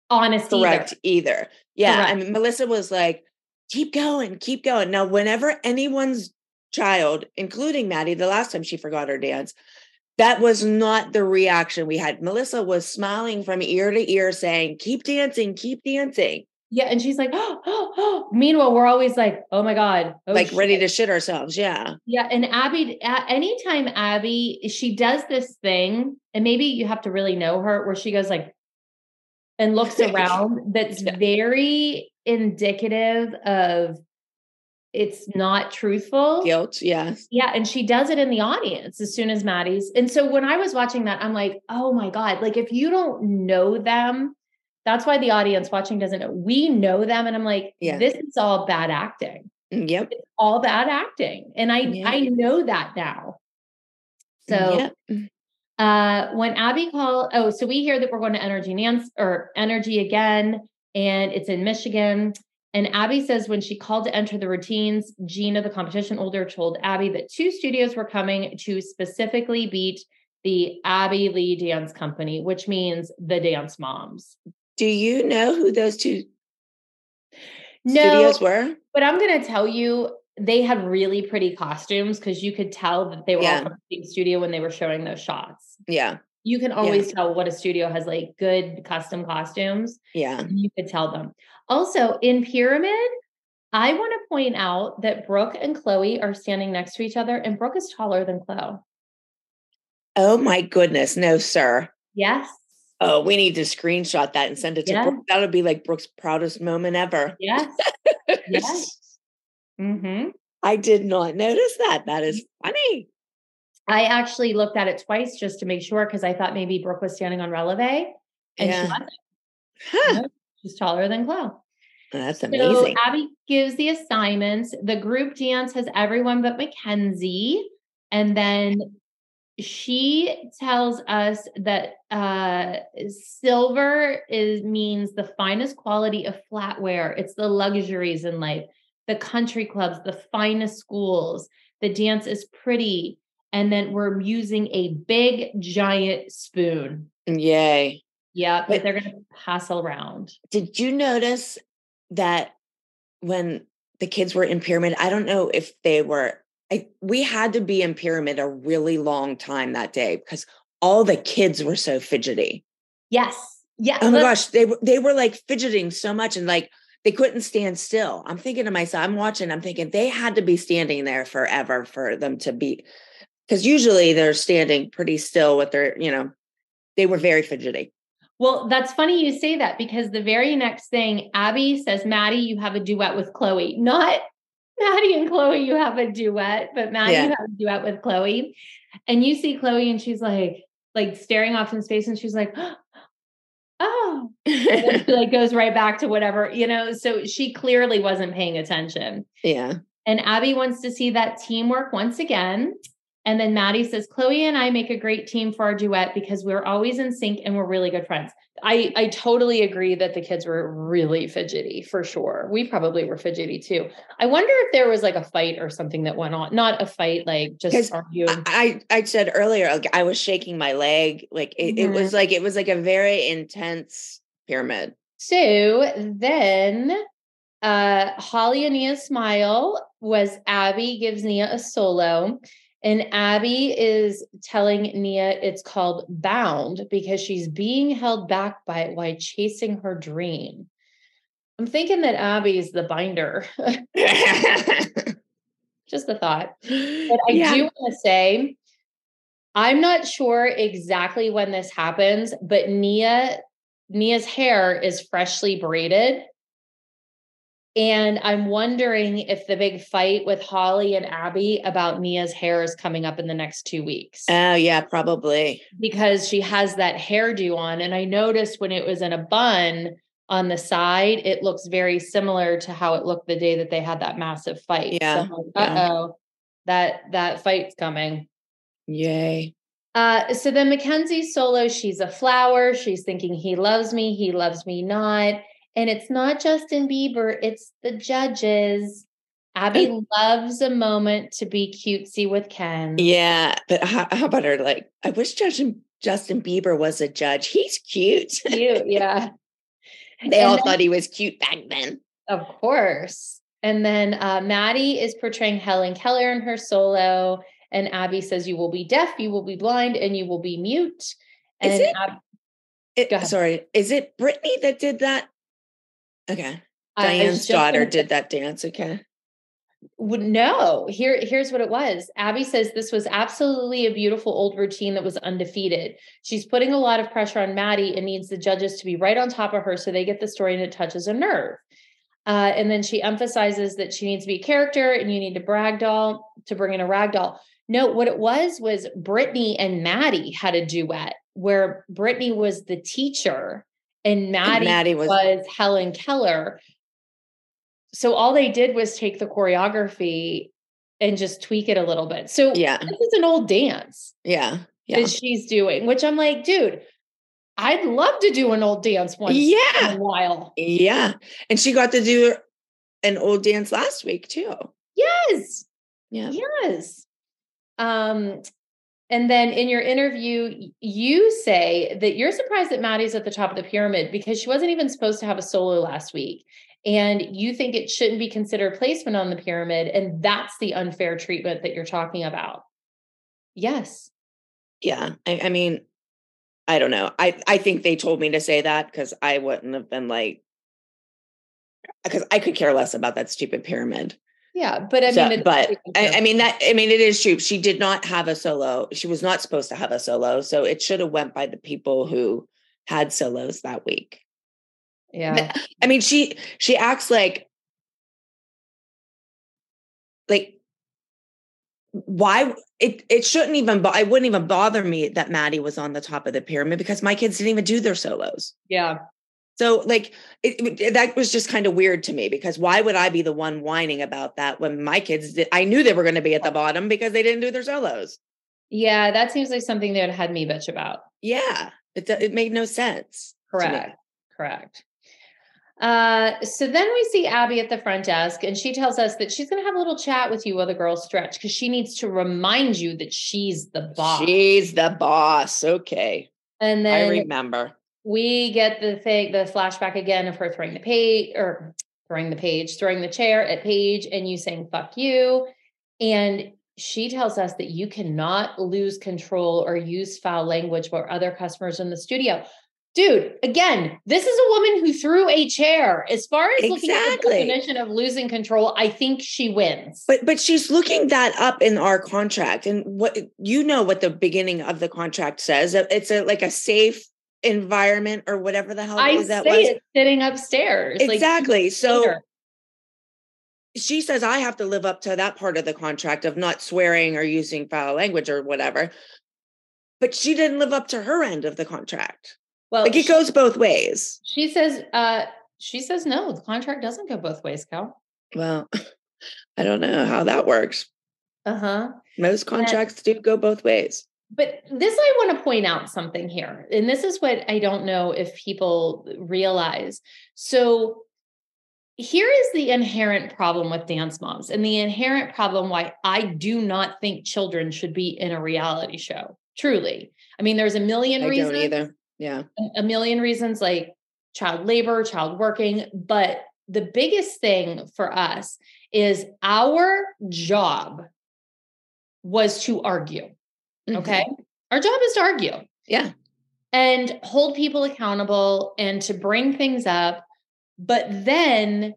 Speaker 4: honest
Speaker 3: correct either. Yeah, I mean, Melissa was like, "Keep going, keep going." Now, whenever anyone's child, including Maddie, the last time she forgot her dance, that was not the reaction we had. Melissa was smiling from ear to ear, saying, "Keep dancing, keep dancing,"
Speaker 4: Yeah, and she's like, oh, oh, oh. Meanwhile, we're always like, oh my god, oh,
Speaker 3: like ready to shit ourselves. Yeah,
Speaker 4: Yeah, and Abby, anytime Abby, she does this thing, and maybe you have to really know her, where she goes like, and looks <laughs> around. That's
Speaker 3: Yeah.
Speaker 4: very indicative of it's not truthful.
Speaker 3: guilt. Yeah,
Speaker 4: Yeah, and she does it in the audience as soon as Maddie's. And so when I was watching that, I'm like, oh my God, like if you don't know them, that's why the audience watching doesn't know. We know them. And I'm like,
Speaker 3: Yeah.
Speaker 4: this is all bad acting.
Speaker 3: Mm, yep,
Speaker 4: All bad acting. And I
Speaker 3: Yeah.
Speaker 4: I know that now. So
Speaker 3: yep.
Speaker 4: Uh when Abby called, oh, so we hear that we're going to Energy Nance or Energy again, and it's in Michigan. And Abby says when she called to enter the routines, Gina, the competition older, told Abby that two studios were coming to specifically beat the Abby Lee Dance Company, which means the dance moms.
Speaker 3: Do you know who those two
Speaker 4: No,
Speaker 3: studios were?
Speaker 4: but I'm going to tell you, they had really pretty costumes because you could tell that they were
Speaker 3: Yeah.
Speaker 4: all from the studio when they were showing those shots.
Speaker 3: Yeah,
Speaker 4: You can always tell what a studio has like good custom costumes.
Speaker 3: yeah.
Speaker 4: You could tell them. Also, in Pyramid, I want to point out that Brooke and Chloe are standing next to each other, and Brooke is taller than Chloe.
Speaker 3: Oh my goodness, no, sir.
Speaker 4: Yes.
Speaker 3: Oh, we need to screenshot that and send it to
Speaker 4: Yeah.
Speaker 3: Brooke. That'll be like Brooke's proudest moment ever.
Speaker 4: Yes. <laughs> Yes. Hmm
Speaker 3: I did not notice that. That is funny.
Speaker 4: I actually looked at it twice just to make sure because I thought maybe Brooke was standing on releve, and
Speaker 3: Yeah.
Speaker 4: she wasn't.
Speaker 3: Huh.
Speaker 4: She's taller than Chloe.
Speaker 3: that's
Speaker 4: So
Speaker 3: amazing.
Speaker 4: Abby gives the assignments. The group dance has everyone but Mackenzie. And then she tells us that uh silver is means the finest quality of flatware. It's the luxuries in life, the country clubs, the finest schools. The dance is pretty. And then we're using a big giant spoon.
Speaker 3: Yay.
Speaker 4: Yeah, but they're gonna pass around.
Speaker 3: Did you notice that when the kids were in pyramid, I don't know if they were, I, we had to be in pyramid a really long time that day because all the kids were so fidgety.
Speaker 4: Yes. Yeah.
Speaker 3: Oh my gosh, they were they were like fidgeting so much and like they couldn't stand still. I'm thinking to myself, I'm watching, I'm thinking they had to be standing there forever for them to be because usually they're standing pretty still with their, you know, they were very fidgety.
Speaker 4: Well, that's funny you say that because the very next thing, Abby says, Maddie, you have a duet with Chloe. Not <laughs> Maddie and Chloe, you have a duet, but Maddie,
Speaker 3: Yeah.
Speaker 4: you have a duet with Chloe. And you see Chloe and she's like, like staring off in space and she's like, oh, Oh. <laughs> and like goes right back to whatever, you know. So she clearly wasn't paying attention.
Speaker 3: yeah.
Speaker 4: And Abby wants to see that teamwork once again. And then Maddie says, Chloe and I make a great team for our duet because we're always in sync and we're really good friends. I, I totally agree that the kids were really fidgety for sure. We probably were fidgety too. I wonder if there was like a fight or something that went on. Not a fight, like just arguing.
Speaker 3: I, I said earlier, like, I was shaking my leg. Like it,
Speaker 4: Mm-hmm.
Speaker 3: it was like it was like a very intense pyramid.
Speaker 4: So then uh Holly and Nia smile was Abby gives Nia a solo. And Abby is telling Nia it's called bound because she's being held back by it while chasing her dream. I'm thinking that Abby is the binder. <laughs> <laughs> Just a thought. But I
Speaker 3: Yeah.
Speaker 4: do want to say, I'm not sure exactly when this happens, but Nia Nia's hair is freshly braided. And I'm wondering if the big fight with Holly and Abby about Nia's hair is coming up in the next two weeks
Speaker 3: Oh yeah, probably.
Speaker 4: because she has that hairdo on. And I noticed when it was in a bun on the side, it looks very similar to how it looked the day that they had that massive fight.
Speaker 3: Yeah,
Speaker 4: So,
Speaker 3: yeah.
Speaker 4: uh oh, that that fight's coming.
Speaker 3: Yay.
Speaker 4: Uh, so then Mackenzie's solo, she's a flower. She's thinking he loves me, he loves me not. And it's not Justin Bieber, it's the judges. Abby loves a moment to be cutesy with Ken.
Speaker 3: Yeah, but how, how about her? Like, I wish Justin Justin Bieber was a judge. He's cute.
Speaker 4: Cute, <laughs> yeah.
Speaker 3: they
Speaker 4: And
Speaker 3: all
Speaker 4: then-
Speaker 3: thought he was cute back then.
Speaker 4: Of course. And then uh, Maddie is portraying Helen Keller in her solo. And Abby says, You will be deaf, you will be blind, and you will be mute. And
Speaker 3: Is it?
Speaker 4: Ab-
Speaker 3: It- sorry, is it Brittany that did that? Okay,
Speaker 4: I
Speaker 3: Diane's daughter
Speaker 4: gonna
Speaker 3: did that dance. Okay,
Speaker 4: no. Here, here's what it was. Abby says this was absolutely a beautiful old routine that was undefeated. She's putting a lot of pressure on Maddie and needs the judges to be right on top of her so they get the story and it touches a nerve. Uh, and then she emphasizes that she needs to be a character and you need to brag doll to bring in a rag doll. No, what it was was Brittany and Maddie had a duet where Brittany was the teacher and Maddie,
Speaker 3: Maddie was-
Speaker 4: was Helen Keller so all they did was take the choreography and just tweak it a little bit. So
Speaker 3: yeah,
Speaker 4: this is an old dance
Speaker 3: yeah, yeah,
Speaker 4: that she's doing, which I'm like, dude, I'd love to do an old dance once in
Speaker 3: yeah,
Speaker 4: a while.
Speaker 3: yeah. And she got to do an old dance last week too.
Speaker 4: Yes.
Speaker 3: Yeah,
Speaker 4: Yes. Um, and then in your interview, you say that you're surprised that Maddie's at the top of the pyramid because she wasn't even supposed to have a solo last week. And you think it shouldn't be considered placement on the pyramid. And that's the unfair treatment that you're talking about. Yes.
Speaker 3: yeah. I, I mean, I don't know. I I think they told me to say that because I wouldn't have been like, because I could care less about that stupid pyramid.
Speaker 4: Yeah. But I
Speaker 3: So,
Speaker 4: mean, it's-
Speaker 3: but I, I mean that I mean it is true. She did not have a solo. She was not supposed to have a solo, so it should have went by the people who had solos that week.
Speaker 4: yeah.
Speaker 3: I mean, she she acts like like why it it shouldn't even I wouldn't even bother me that Maddie was on the top of the pyramid because my kids didn't even do their solos.
Speaker 4: Yeah.
Speaker 3: So like it, it- that was just kind of weird to me because why would I be the one whining about that when my kids did I knew they were going to be at the bottom because they didn't do their solos.
Speaker 4: Yeah. That seems like something that had me bitch about.
Speaker 3: Yeah, it it made no sense.
Speaker 4: Correct. Correct. Uh, so then we see Abby at the front desk, and she tells us that she's going to have a little chat with you while the girls stretch because she needs to remind you that she's the boss.
Speaker 3: She's the boss. Okay.
Speaker 4: and then I
Speaker 3: remember.
Speaker 4: We get the thing, the flashback again of her throwing the page or throwing the page, throwing the chair at Paige, and you saying "fuck you," and she tells us that you cannot lose control or use foul language for other customers in the studio. Dude, again, this is a woman who threw a chair. As far as looking at the definition of losing control, I think she wins.
Speaker 3: But but she's looking that up in our contract, and what you know what the beginning of the contract says. It's a like a safe environment or whatever the hell
Speaker 4: I
Speaker 3: is that
Speaker 4: say
Speaker 3: was.
Speaker 4: it sitting upstairs. like,
Speaker 3: Exactly. so
Speaker 4: later.
Speaker 3: she says I have to live up to that part of the contract of not swearing or using foul language or whatever. But she didn't live up to her end of the contract.
Speaker 4: well,
Speaker 3: Like it goes both ways.
Speaker 4: She says, uh, she says no, the contract doesn't go both ways, Cal.
Speaker 3: Well, <laughs> I don't know how that works.
Speaker 4: Uh huh.
Speaker 3: Most contracts do go both ways.
Speaker 4: But this, I want to point out something here. And this is what I don't know if people realize. So, here is the inherent problem with dance moms and the inherent problem why I do not think children should be in a reality show. Truly. I mean, there's a million
Speaker 3: I
Speaker 4: reasons.
Speaker 3: don't either. Yeah.
Speaker 4: a million reasons like child labor, child working, but the biggest thing for us is our job was to argue. Okay. Mm-hmm. Our job is to argue
Speaker 3: Yeah.
Speaker 4: and hold people accountable and to bring things up. But then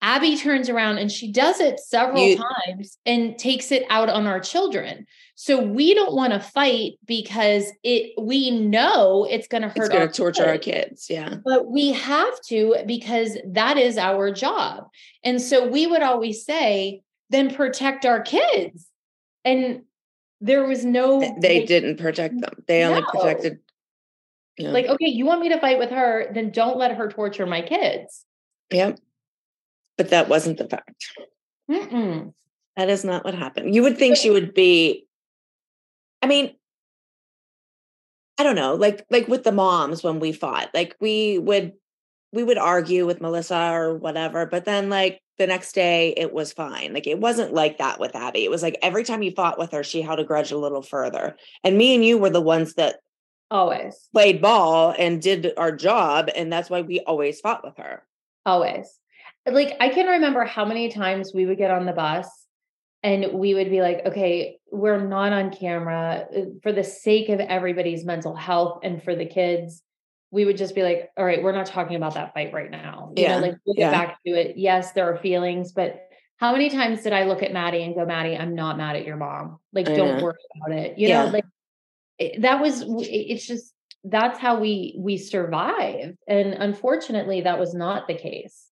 Speaker 4: Abby turns around and she does it several
Speaker 3: You-
Speaker 4: times and takes it out on our children. So we don't want to fight because it we know it's going to hurt
Speaker 3: It's going
Speaker 4: our
Speaker 3: to torture our
Speaker 4: kids.
Speaker 3: kids. Yeah.
Speaker 4: But we have to because that is our job. And so we would always say, then protect our kids. And there was no
Speaker 3: They
Speaker 4: like,
Speaker 3: didn't protect them. They only
Speaker 4: No.
Speaker 3: protected. Yeah.
Speaker 4: like, okay, you want me to fight with her, then don't let her torture my kids.
Speaker 3: Yep. But that wasn't the fact.
Speaker 4: Mm-mm.
Speaker 3: That is not what happened. You would think she would be. I mean, I don't know, like like with the moms when we fought, like we would we would argue with Melissa or whatever, but then like the next day it was fine. Like it wasn't like that with Abby. It was like every time you fought with her, she held a grudge a little further. And me and you were the ones that
Speaker 4: Always,
Speaker 3: played ball and did our job, and that's why we always fought with her.
Speaker 4: always. Like, I can remember how many times we would get on the bus and we would be like, okay, we're not on camera uh, for the sake of everybody's mental health and for the kids. We would just be like, all right, we're not talking about that fight right now. You
Speaker 3: Yeah,
Speaker 4: know, like we'll get
Speaker 3: yeah.
Speaker 4: back to it. Yes, there are feelings, but how many times did I look at Maddie and go, Maddie, I'm not mad at your mom. Like,
Speaker 3: I
Speaker 4: don't
Speaker 3: know.
Speaker 4: worry about it. You
Speaker 3: Yeah.
Speaker 4: know, like it- that was it- it's just that's how we we survived. And unfortunately, that was not the case.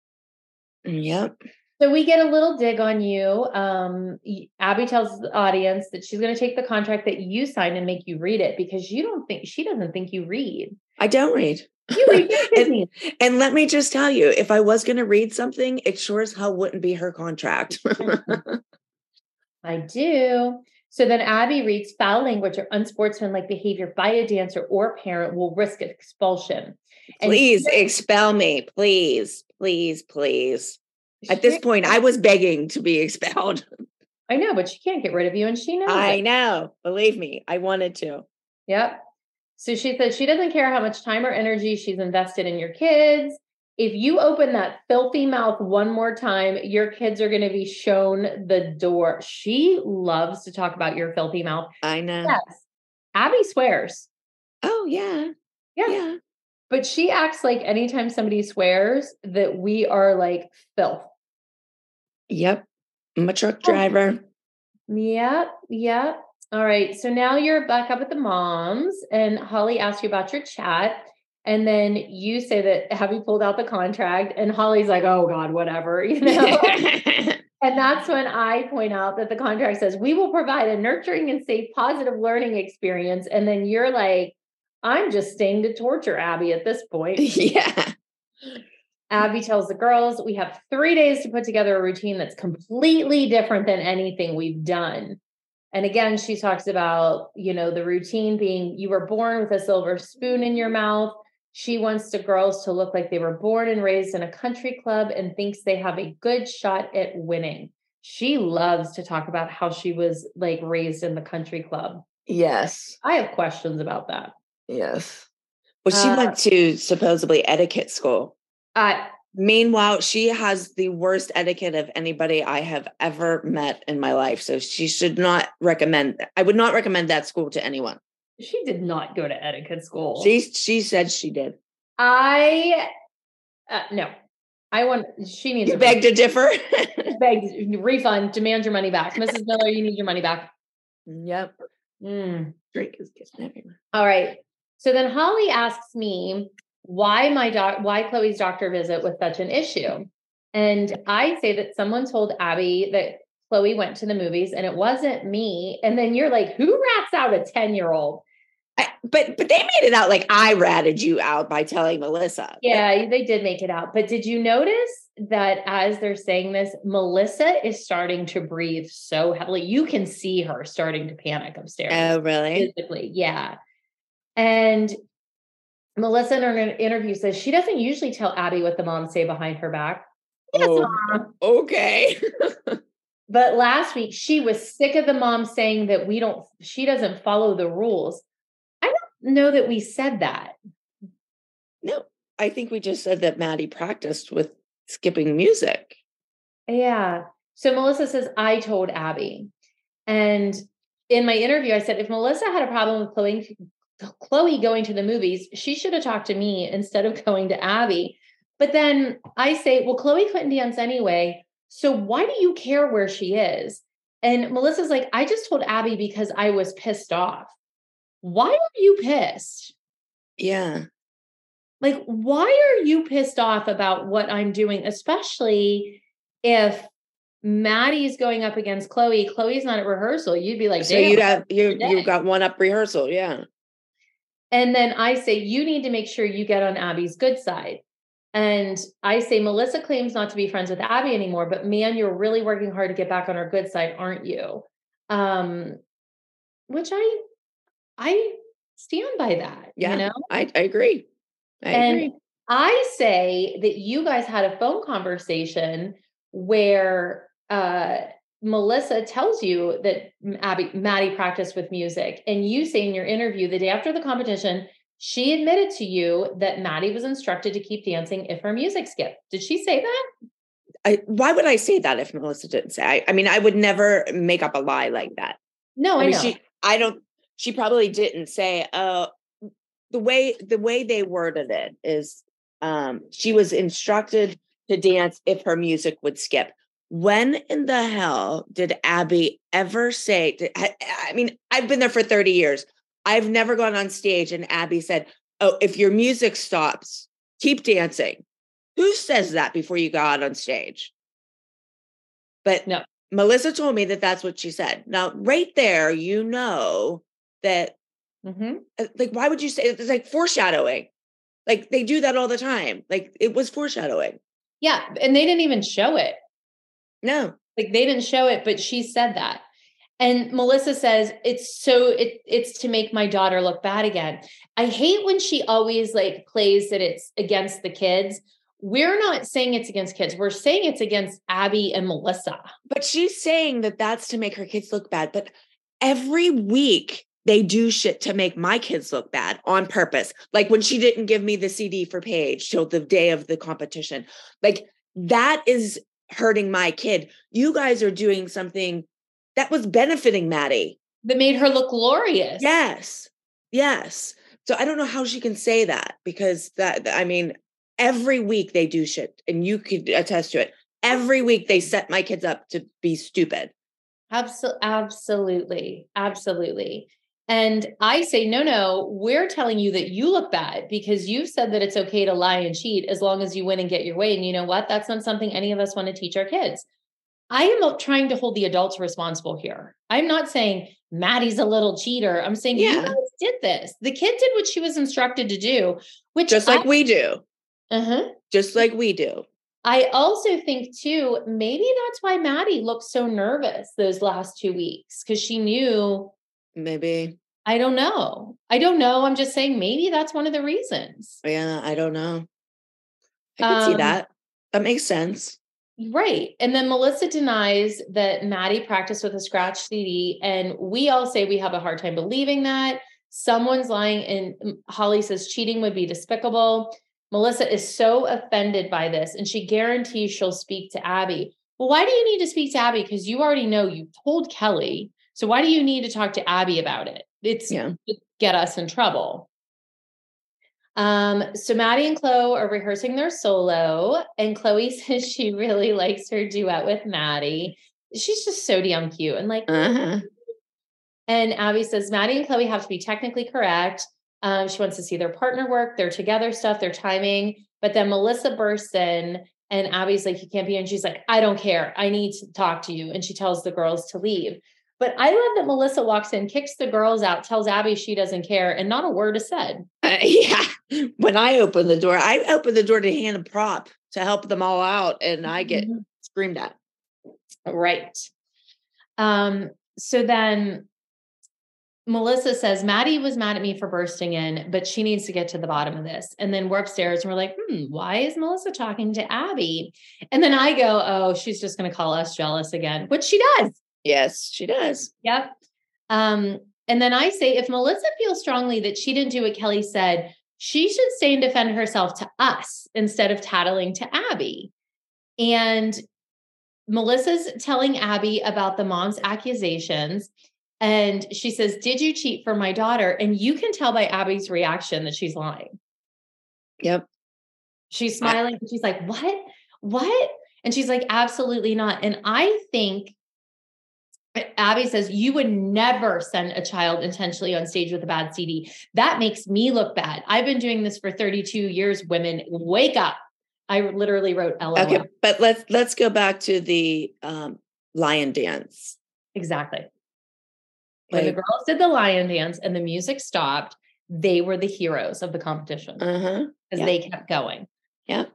Speaker 3: Yep.
Speaker 4: So we get a little dig on you. Um, Abby tells the audience that she's going to take the contract that you signed and make you read it because you don't think she doesn't think you read.
Speaker 3: I don't read.
Speaker 4: You read <laughs> Disney.
Speaker 3: And let me just tell you, if I was going to read something, it sure as hell wouldn't be her contract. <laughs>
Speaker 4: I do. So then Abby reads foul language or unsportsmanlike behavior by a dancer or parent will risk expulsion. And
Speaker 3: please expel me. Please, please, please. At this point, I was begging to be expelled.
Speaker 4: I know, but she can't get rid of you, and she knows.
Speaker 3: I
Speaker 4: it.
Speaker 3: know. Believe me, I wanted to.
Speaker 4: Yep. So she said she doesn't care how much time or energy she's invested in your kids. If you open that filthy mouth one more time, your kids are going to be shown the door. She loves to talk about your filthy mouth.
Speaker 3: I know.
Speaker 4: Yes. Abby swears.
Speaker 3: Oh, yeah.
Speaker 4: Yeah.
Speaker 3: Yeah.
Speaker 4: But she acts like anytime somebody swears that we are like filth.
Speaker 3: Yep. I'm a truck driver.
Speaker 4: Yep. Yep. All right. So now you're back up with the moms, and Holly asked you about your chat. And then you say that have you pulled out the contract? And Holly's like, oh God, whatever, <laughs> you <laughs> know. and that's when I point out that the contract says we will provide a nurturing and safe, positive learning experience. And then you're like, I'm just staying to torture Abby at this point. <laughs>
Speaker 3: yeah.
Speaker 4: Abby tells the girls, we have three days to put together a routine that's completely different than anything we've done. And again, she talks about, you know, the routine being you were born with a silver spoon in your mouth. She wants the girls to look like they were born and raised in a country club and thinks they have a good shot at winning. She loves to talk about how she was like raised in the country club.
Speaker 3: Yes.
Speaker 4: I have questions about that.
Speaker 3: Yes. Well, she
Speaker 4: Uh,
Speaker 3: went to supposedly etiquette school.
Speaker 4: Uh,
Speaker 3: Meanwhile, she has the worst etiquette of anybody I have ever met in my life. So she should not recommend. I would not recommend that school to anyone.
Speaker 4: she did not go to etiquette school.
Speaker 3: She she said she did.
Speaker 4: I uh, no. I want she needs
Speaker 3: You
Speaker 4: a
Speaker 3: beg to differ.
Speaker 4: beg refund, demand your money back. Mrs. Miller, you need your money back.
Speaker 3: yep.
Speaker 4: Mm.
Speaker 3: Drink is getting everywhere.
Speaker 4: All right. So then Holly asks me why my doc why Chloe's doctor visit was such an issue. And I say that someone told Abby that Chloe went to the movies and it wasn't me. And then you're like, who rats out a 10-year-old?
Speaker 3: But but they made it out like I ratted you out by telling Melissa.
Speaker 4: Yeah, they did make it out. But did you notice that as they're saying this, Melissa is starting to breathe so heavily. You can see her starting to panic upstairs.
Speaker 3: Oh, really?
Speaker 4: Physically, yeah. And Melissa in her interview says she doesn't usually tell Abby what the moms say behind her back. Yes,
Speaker 3: Oh.
Speaker 4: Mom.
Speaker 3: Okay. <laughs>
Speaker 4: But last week she was sick of the mom saying that we don't, she doesn't follow the rules. I don't know that we said that.
Speaker 3: no, I think we just said that Maddie practiced with skipping music.
Speaker 4: Yeah. So Melissa says, I told Abby. And in my interview, I said, if Melissa had a problem with Chloe, Chloe going to the movies, she should have talked to me instead of <laughs> going to Abby. But then I say, well, Chloe couldn't dance anyway. So why do you care where she is? And Melissa's like, I just told Abby because I was pissed off. Why are you pissed?
Speaker 3: Yeah.
Speaker 4: Like, why are you pissed off about what I'm doing, especially if Maddie's going up against Chloe? Chloe's not at rehearsal. You'd be like,
Speaker 3: so
Speaker 4: "Damn,
Speaker 3: you have you
Speaker 4: today."
Speaker 3: you got one up rehearsal. Yeah.
Speaker 4: And then I say, you need to make sure you get on Abby's good side. And I say, Melissa claims not to be friends with Abby anymore, but man, you're really working hard to get back on her good side, aren't you? Um, which I, I stand by that.
Speaker 3: Yeah.
Speaker 4: You know,
Speaker 3: I, I agree. I
Speaker 4: and
Speaker 3: agree.
Speaker 4: I say that you guys had a phone conversation where uh, Melissa tells you that Abby, Maddie practiced with music, and you say in your interview the day after the competition, she admitted to you that Maddie was instructed to keep dancing if her music skipped. Did she say that?
Speaker 3: I, why would I say that if Melissa didn't say? I, I mean, I would never make up a lie like that.
Speaker 4: No, I,
Speaker 3: I mean,
Speaker 4: know.
Speaker 3: she. I don't. She probably didn't say. Uh, the way the way they worded it is, um, she was instructed to dance if her music would skip. When in the hell did Abby ever say? I, I mean, I've been there for thirty years. I've never gone on stage and Abby said, "Oh, if your music stops, keep dancing." Who says that before you go out on stage? But
Speaker 4: No.
Speaker 3: Melissa told me that that's what she said. Now, right there, you know that,
Speaker 4: Mhm.
Speaker 3: uh, like, why would you say it's like foreshadowing? Like, they do that all the time. Like, it was foreshadowing.
Speaker 4: Yeah, and they didn't even show it.
Speaker 3: No,
Speaker 4: Like they didn't show it, but she said that. And Melissa says it's so it it's to make my daughter look bad again. I hate when she always like plays that it's against the kids. We're not saying it's against kids. We're saying it's against Abby and Melissa.
Speaker 3: but she's saying that that's to make her kids look bad. But every week, they do shit to make my kids look bad on purpose. Like when she didn't give me the CD for Paige till the day of the competition. Like that is hurting my kid. You guys are doing something that was benefiting Maddie.
Speaker 4: That made her look glorious.
Speaker 3: Yes. Yes. So I don't know how she can say that because that I mean every week they do shit and you could attest to it. Every week they set my kids up to be stupid.
Speaker 4: Absol- absolutely. Absolutely. And I say, no, no, we're telling you that you look bad because you've said that it's okay to lie and cheat as long as you win and get your way. And you know what? That's not something any of us want to teach our kids. I am trying to hold the adults responsible here. I'm not saying Maddie's a little cheater. I'm saying you
Speaker 3: Yeah.
Speaker 4: guys did this. The kid did what she was instructed to do, which
Speaker 3: Just like
Speaker 4: I,
Speaker 3: we do.
Speaker 4: uh-huh.
Speaker 3: Just like we do.
Speaker 4: I also think too, maybe that's why Maddie looked so nervous those last two weeks because she knew
Speaker 3: Maybe.
Speaker 4: I don't know. I don't know. I'm just saying maybe that's one of the reasons.
Speaker 3: Yeah, I don't know. I can see
Speaker 4: Um,
Speaker 3: that. That makes sense.
Speaker 4: Right. And then Melissa denies that Maddie practiced with a scratch CD. And we all say we have a hard time believing that. Someone's lying. And mm, Holly says cheating would be despicable. Melissa is so offended by this and she guarantees she'll speak to Abby. Well, why do you need to speak to Abby? Because you already know you told Kelly. So why do you need to talk to Abby about it? It's
Speaker 3: Yeah.
Speaker 4: get us in trouble. Um, so Maddie and Chloe are rehearsing their solo, and Chloe <laughs> says she really likes her duet with Maddie. She's just so damn cute and like.
Speaker 3: Uh-huh. <laughs>
Speaker 4: And Abby says Maddie and Chloe have to be technically correct. Um, she wants to see their partner work, their together stuff, their timing. But then Melissa bursts in, and Abby's like, "You can't be." And she's like, "I don't care. I need to talk to you." And she tells the girls to leave. But I love that Melissa walks in, kicks the girls out, tells Abby she doesn't care, and not a word is said.
Speaker 3: Uh, <laughs> yeah. When I open the door, I open the door to hand a prop to help them all out, and I get
Speaker 4: Mhm.
Speaker 3: screamed at.
Speaker 4: Right. Um, so then Melissa says, Maddie was mad at me for bursting in, but she needs to get to the bottom of this. And then we're upstairs and we're like, hmm, why is Melissa talking to Abby? And then I go, oh, she's just going to call us jealous again, which she does.
Speaker 3: Yes, she does.
Speaker 4: Yep. Um, and then I say, if Melissa feels strongly that she didn't do what Kelly said, she should stay and defend herself to us instead of tattling to Abby. And Melissa's telling Abby about the mom's accusations. And she says, Did you cheat for my daughter? And you can tell by Abby's reaction that she's lying.
Speaker 3: Yep.
Speaker 4: She's smiling and she's like, What? What? And she's like, Absolutely not. And I think Abby says, You would never send a child intentionally on stage with a bad CD. That makes me look bad. I've been doing this for 32 years. Women, wake up. I literally wrote LOL.
Speaker 3: Okay, but let's let's go back to the um, lion dance.
Speaker 4: Exactly. When the girls did the lion dance and the music stopped, they were the heroes of the competition
Speaker 3: uh huh.
Speaker 4: because
Speaker 3: yeah.
Speaker 4: they kept going.
Speaker 3: Yep.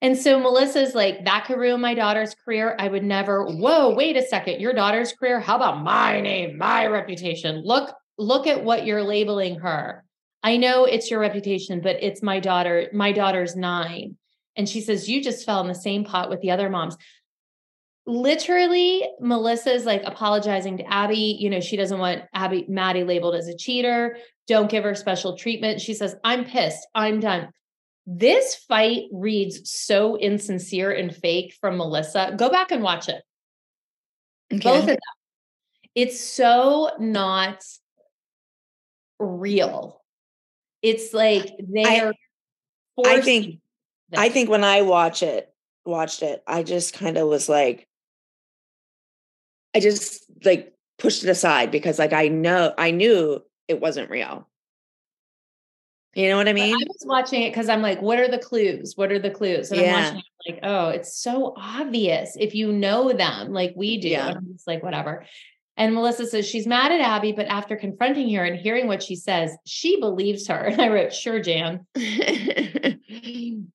Speaker 4: And so Melissa's like, that could ruin my daughter's career. I would never, whoa, wait a second. Your daughter's career? How about my name, my reputation? Look, look at what you're labeling her. I know it's your reputation, but it's my daughter. My daughter's nine. And she says, You just fell in the same pot with the other moms. Literally, Melissa's like apologizing to Abby. You know, she doesn't want Abby, Maddie labeled as a cheater. Don't give her special treatment. She says, I'm pissed. I'm done. This fight reads so insincere and fake from Melissa. Go back and watch it. Both of them. It's so not real. It's like they're
Speaker 3: I think
Speaker 4: forcing
Speaker 3: I think when I watch it, watched it, I just kind of was like, I just like pushed it aside because like I know I knew it wasn't real. You know what I
Speaker 4: But
Speaker 3: mean?
Speaker 4: I was watching it because I'm like, what are the clues? What are the clues? And I'm watching it like, oh, it's so obvious if you know them like we do.
Speaker 3: Yeah.
Speaker 4: And I'm just like, whatever. And Melissa says she's mad at Abby, but after confronting her and hearing what she says, she believes her. <laughs> And I wrote, sure, Jan. <laughs>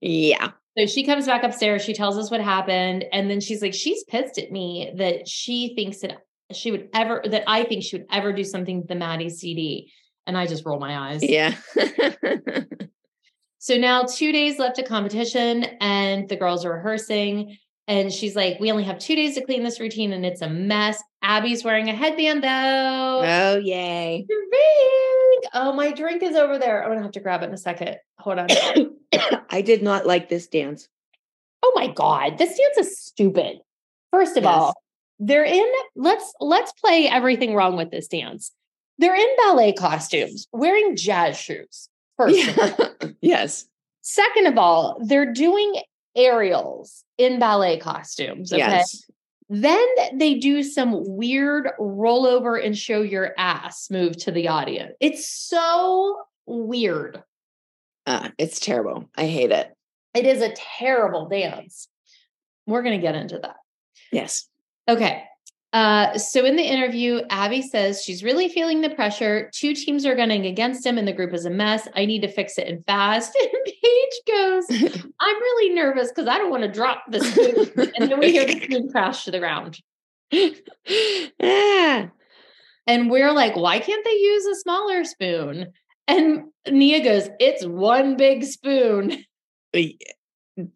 Speaker 3: yeah.
Speaker 4: So she comes back upstairs. She tells us what happened. And then she's like, she's pissed at me that she thinks that she would ever, that I think she would ever do something to the Maddie CD. And I just roll my eyes.
Speaker 3: Yeah. <laughs>
Speaker 4: So now two days left of competition and the girls are rehearsing. And she's like, we only have two days to clean this routine and it's a mess. Abby's wearing a headband though.
Speaker 3: oh yay.
Speaker 4: Drink. Oh, my drink is over there. I'm gonna have to grab it in a second. Hold on. <coughs>
Speaker 3: I did not like this dance.
Speaker 4: oh my God. This dance is stupid. First of
Speaker 3: Yes.
Speaker 4: all, they're in let's let's play everything wrong with this dance. They're in ballet costumes, wearing jazz shoes. First of all.
Speaker 3: Yeah. <laughs> yes.
Speaker 4: Second of all, they're doing aerials in ballet costumes. Okay.
Speaker 3: Yes.
Speaker 4: Then they do some weird roll over and show your ass move to the audience. It's so weird.
Speaker 3: Uh, it's terrible. I hate it.
Speaker 4: It is a terrible dance. We're going to get into that.
Speaker 3: Yes.
Speaker 4: Okay. Uh, so in the interview, Abby says she's really feeling the pressure. Two teams are gunning against him, and the group is a mess. I need to fix it and fast. <laughs> And Paige goes, <laughs> I'm really nervous because I don't want to drop the spoon. <laughs> and then we hear the spoon crash to the ground.
Speaker 3: ah,
Speaker 4: And we're like, why can't they use a smaller spoon? And Nia goes, it's one big spoon.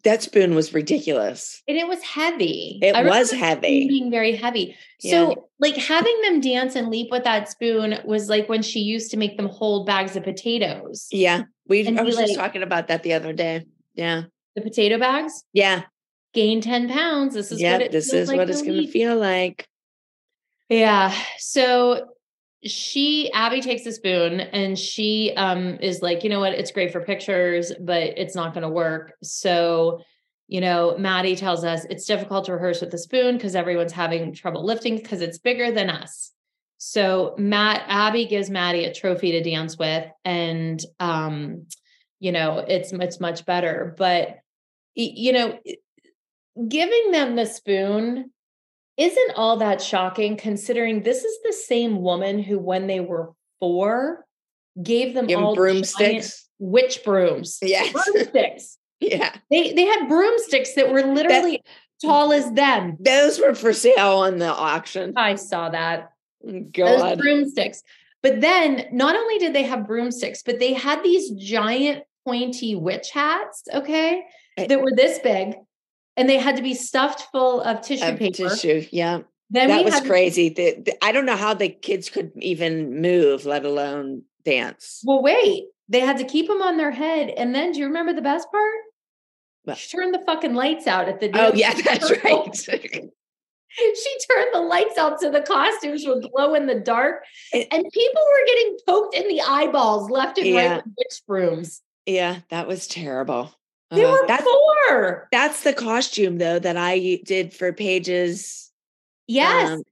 Speaker 3: That spoon was ridiculous.
Speaker 4: And it was heavy.
Speaker 3: It was heavy.
Speaker 4: Being very heavy.
Speaker 3: Yeah.
Speaker 4: So, like having them dance and leap with that spoon was like when she used to make them hold bags of potatoes.
Speaker 3: Yeah. We I was just talking about that the other day. Yeah.
Speaker 4: The potato bags
Speaker 3: Yeah.
Speaker 4: gain 10 pounds. This is
Speaker 3: yeah.
Speaker 4: what it
Speaker 3: This is
Speaker 4: like
Speaker 3: what it's gonna feel like.
Speaker 4: Yeah. So she Abby takes a spoon and she um is like, you know what, it's great for pictures, but it's not gonna work. So you know, Maddie tells us it's difficult to rehearse with the spoon because everyone's having trouble lifting because it's bigger than us. So Matt Abby gives Maddie a trophy to dance with, and um, you know, it's it's much better. But you know, giving them the spoon
Speaker 5: isn't all that shocking considering this is the same woman who, when they were four, gave them
Speaker 3: Give
Speaker 5: all
Speaker 3: broomsticks.
Speaker 5: witch brooms.
Speaker 3: Yes.
Speaker 5: Broomsticks. <laughs>
Speaker 3: Yeah.
Speaker 5: they they had broomsticks that were literally tall as them.
Speaker 3: Those were for sale on the auction.
Speaker 5: I saw that. Those broomsticks. But then not only did they have broomsticks, but they had these giant pointy witch hats, okay, that were this big. And they had to be stuffed full of tissue
Speaker 3: Of
Speaker 5: paper.
Speaker 3: tissue. Yeah.
Speaker 5: Then
Speaker 3: that was
Speaker 5: had to-
Speaker 3: crazy. The, the- I don't know how the kids could even move, let alone dance.
Speaker 5: Well, wait, they had to keep them on their head. And then do you remember the best part?
Speaker 3: What?
Speaker 5: She turned the fucking lights out at the
Speaker 3: Oh, yeah, <laughs> that's right. <laughs>
Speaker 5: she turned the lights out so the costumes would <laughs> glow in the dark.
Speaker 3: It-
Speaker 5: and people were getting poked in the eyeballs left and
Speaker 3: Yeah.
Speaker 5: right with witch brooms.
Speaker 3: yeah, that was terrible.
Speaker 5: They
Speaker 3: Uh,
Speaker 5: were
Speaker 3: that's,
Speaker 5: four.
Speaker 3: that's the costume, though, that I did for Paige's.
Speaker 5: Yes.
Speaker 3: um,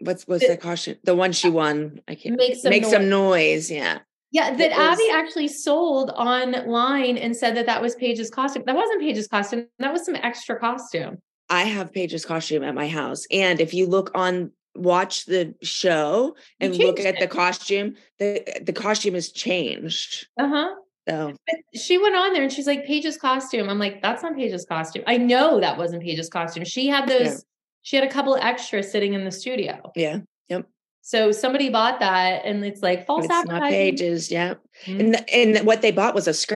Speaker 3: what's what's
Speaker 5: The-
Speaker 3: costume? The one she won. I can't
Speaker 5: Make some
Speaker 3: make
Speaker 5: noise.
Speaker 3: some noise. Yeah.
Speaker 5: Yeah, that
Speaker 3: It
Speaker 5: Abby actually sold online and said that that was Paige's costume. That wasn't Paige's costume. That was some extra costume.
Speaker 3: I have Paige's costume at my house. And if you look on watch the show and look at the costume, the the costume has changed.
Speaker 5: Uh huh.
Speaker 3: So
Speaker 5: she went on there and she's like, Paige's costume. I'm like, that's not Paige's costume. I know that wasn't Paige's costume. She had those,
Speaker 3: Yeah.
Speaker 5: she had a couple of extras sitting in the studio.
Speaker 3: yeah, yep.
Speaker 5: So somebody bought that and it's like false
Speaker 3: It's not
Speaker 5: advertising.
Speaker 3: Paige's, yeah.
Speaker 5: Mhm.
Speaker 3: And and what they bought was a skirt.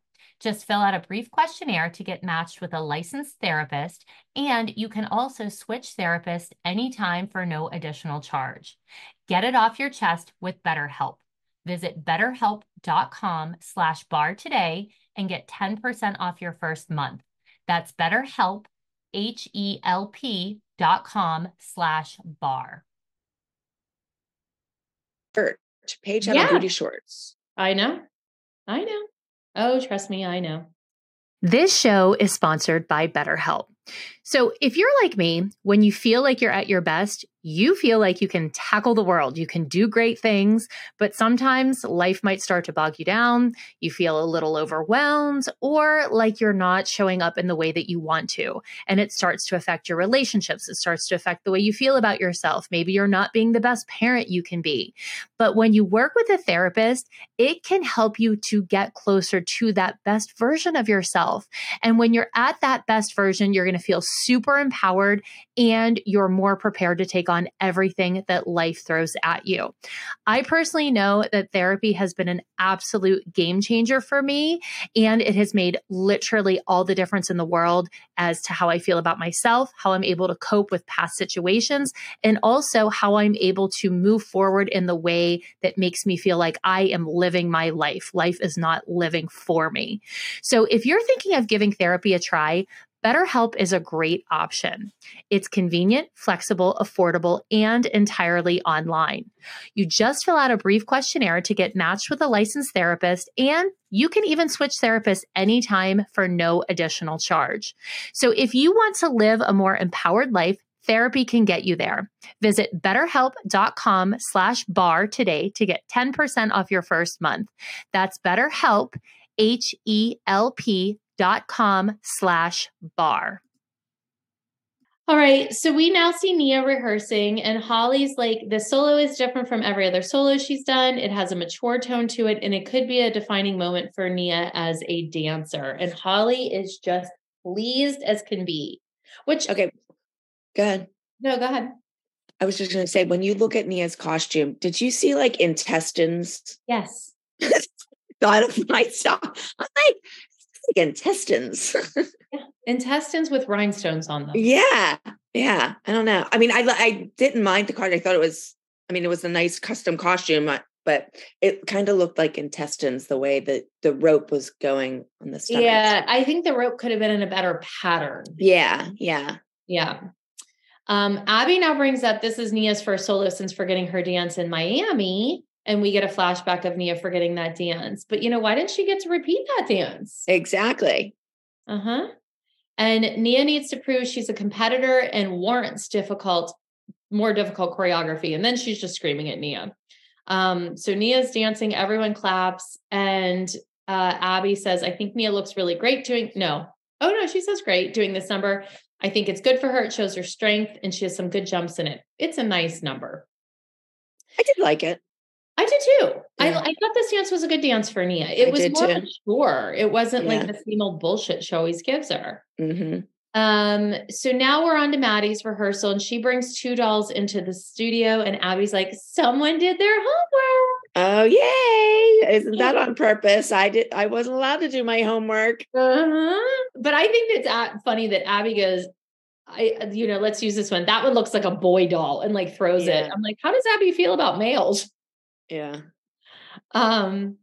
Speaker 6: Just fill out a brief questionnaire to get matched with a licensed therapist, and you can also switch therapist anytime for no additional charge. Get it off your chest with BetterHelp. Visit betterhelp.com slash barre today and get 10% off your first month. That's betterhelp, H-E-L-P dot com slash barre.
Speaker 3: Paige had
Speaker 4: Yeah.
Speaker 3: booty shorts.
Speaker 4: I know. I know. Oh, trust me, I know.
Speaker 6: This show is sponsored by BetterHelp. So, if you're like me, when you feel like you're at your best, you feel like you can tackle the world, you can do great things, but sometimes life might start to bog you down. You feel a little overwhelmed, or like you're not showing up in the way that you want to. And it starts to affect your relationships. It starts to affect the way you feel about yourself. Maybe you're not being the best parent you can be. But when you work with a therapist, it can help you to get closer to that best version of yourself. And when you're at that best version, you're going to feel super empowered and you're more prepared to take on everything that life throws at you. I personally know that therapy has been an absolute game changer for me, and it has made literally all the difference in the world as to how I feel about myself, how I'm able to cope with past situations, and also how I'm able to move forward in the way that makes me feel like I am living my life. Life is not living for me. So if you're thinking of giving therapy a try, BetterHelp is a great option. It's convenient, flexible, affordable, and entirely online. You just fill out a brief questionnaire to get matched with a licensed therapist, and you can even switch therapists anytime for no additional charge. So if you want to live a more empowered life, therapy can get you there. Visit betterhelp.com slash barre today to get 10% off your first month. That's betterhelp, H-E-L-P dot com slash barre.
Speaker 4: All right. So we now see Nia rehearsing, and Holly's like, the solo is different from every other solo she's done. It has a mature tone to it, and it could be a defining moment for Nia as a dancer. And Holly is just pleased as can be. Which,
Speaker 3: Okay, go ahead.
Speaker 4: no, go ahead.
Speaker 3: I was just going to say, when you look at Nia's costume, did you see like intestines?
Speaker 4: Yes. <laughs>
Speaker 3: Thought of myself. I'm like, it's like intestines. <laughs>
Speaker 4: Intestines with rhinestones on them.
Speaker 3: yeah, yeah. I don't know. I mean, I I didn't mind the card. I thought it was. I mean, it was a nice custom costume, uh, but it kind of looked like intestines the way that the rope was going on the stomach.
Speaker 4: Yeah. I think the rope could have been in a better pattern.
Speaker 3: yeah, yeah.
Speaker 4: Yeah. Um, Abby now brings up this is Nia's first solo since forgetting her dance in Miami. And we get a flashback of Nia forgetting that dance. But you know, why didn't she get to repeat that dance?
Speaker 3: Exactly.
Speaker 4: Uh huh. And Nia needs to prove she's a competitor and warrants difficult, more difficult choreography. And then she's just screaming at Nia. Um, so Nia's dancing, everyone claps, and uh, Abby says, I think Nia looks really great doing no. Oh no, she says great doing this number. I think it's good for her. It shows her strength and she has some good jumps in it. It's a nice number.
Speaker 3: I did like it.
Speaker 4: I did too. I,
Speaker 3: Yeah.
Speaker 4: I thought this dance was a good dance for Nia. It
Speaker 3: I
Speaker 4: was more
Speaker 3: too.
Speaker 4: mature. It wasn't
Speaker 3: Yeah.
Speaker 4: like the same old bullshit she always gives her.
Speaker 3: hmm
Speaker 4: Um, so now we're on to Maddie's rehearsal, and she brings two dolls into the studio, and Abby's like, someone did their homework.
Speaker 3: Oh, yay! Isn't that on purpose? I did. I wasn't allowed to do my homework.
Speaker 4: Uh-huh. But I think it's uh, funny that Abby goes, I, you know, let's use this one. That one looks like a boy doll and like throws it. I'm like, how does Abby feel about males?
Speaker 3: Yeah.
Speaker 4: Um,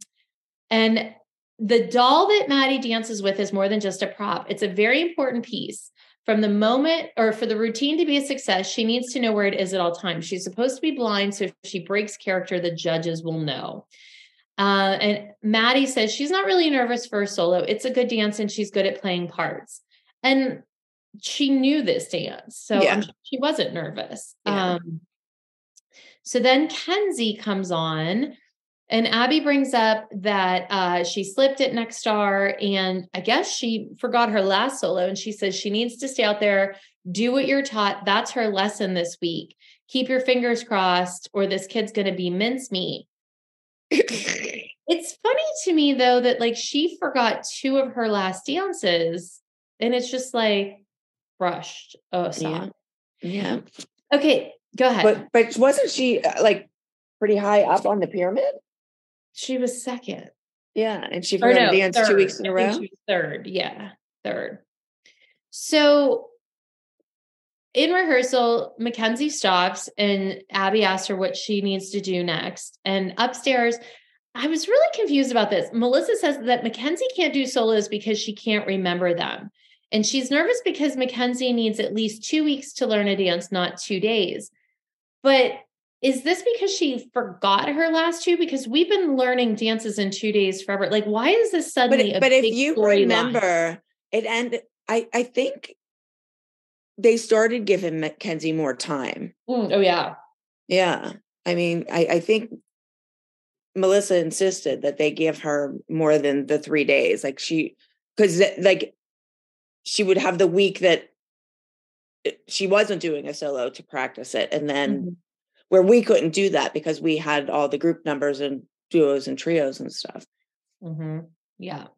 Speaker 4: and the doll that Maddie dances with is more than just a prop. It's a very important piece. From the moment or for the routine to be a success, she needs to know where it is at all times. She's supposed to be blind, so if she breaks character, the judges will know. Uh, and Maddie says she's not really nervous for a solo. It's a good dance and she's good at playing parts. And she knew this dance, so
Speaker 3: Yeah.
Speaker 4: She wasn't nervous.
Speaker 3: Yeah.
Speaker 4: Um, so then Kenzie comes on, and Abby brings up that uh, she slipped at Next Star, and I guess she forgot her last solo. And she says she needs to stay out there, do what you're taught. That's her lesson this week. Keep your fingers crossed, or this kid's going to be mincemeat. It's funny to me though that like she forgot two of her last dances, and it's just like brushed. Oh, stop.
Speaker 3: yeah.
Speaker 4: Okay, go ahead.
Speaker 3: But but wasn't she uh, like pretty high up on the pyramid?
Speaker 4: she was second.
Speaker 3: Yeah, and she forgot
Speaker 4: no,
Speaker 3: dance two weeks in a row.
Speaker 4: Third, yeah, third. So in rehearsal, Mackenzie stops and Abby asks her what she needs to do next. And upstairs, I was really confused about this. Melissa says that Mackenzie can't do solos because she can't remember them. And she's nervous because Mackenzie needs at least two weeks to learn a dance, not two days. But is this because she forgot her last two? Because we've been learning dances in two days forever. Like, why is this
Speaker 3: But
Speaker 4: suddenly? a
Speaker 3: but if you remember, it ended. I I think they started giving Mackenzie more time.
Speaker 4: Mm, oh yeah,
Speaker 3: Yeah, I mean, I I think Melissa insisted that they give her more than the three days. Like she, because like she would have the week that it- she wasn't doing a solo to practice it, and then
Speaker 4: Mhm.
Speaker 3: where we couldn't do that because we had all the group numbers and duos and trios and stuff.
Speaker 4: hmm Yeah.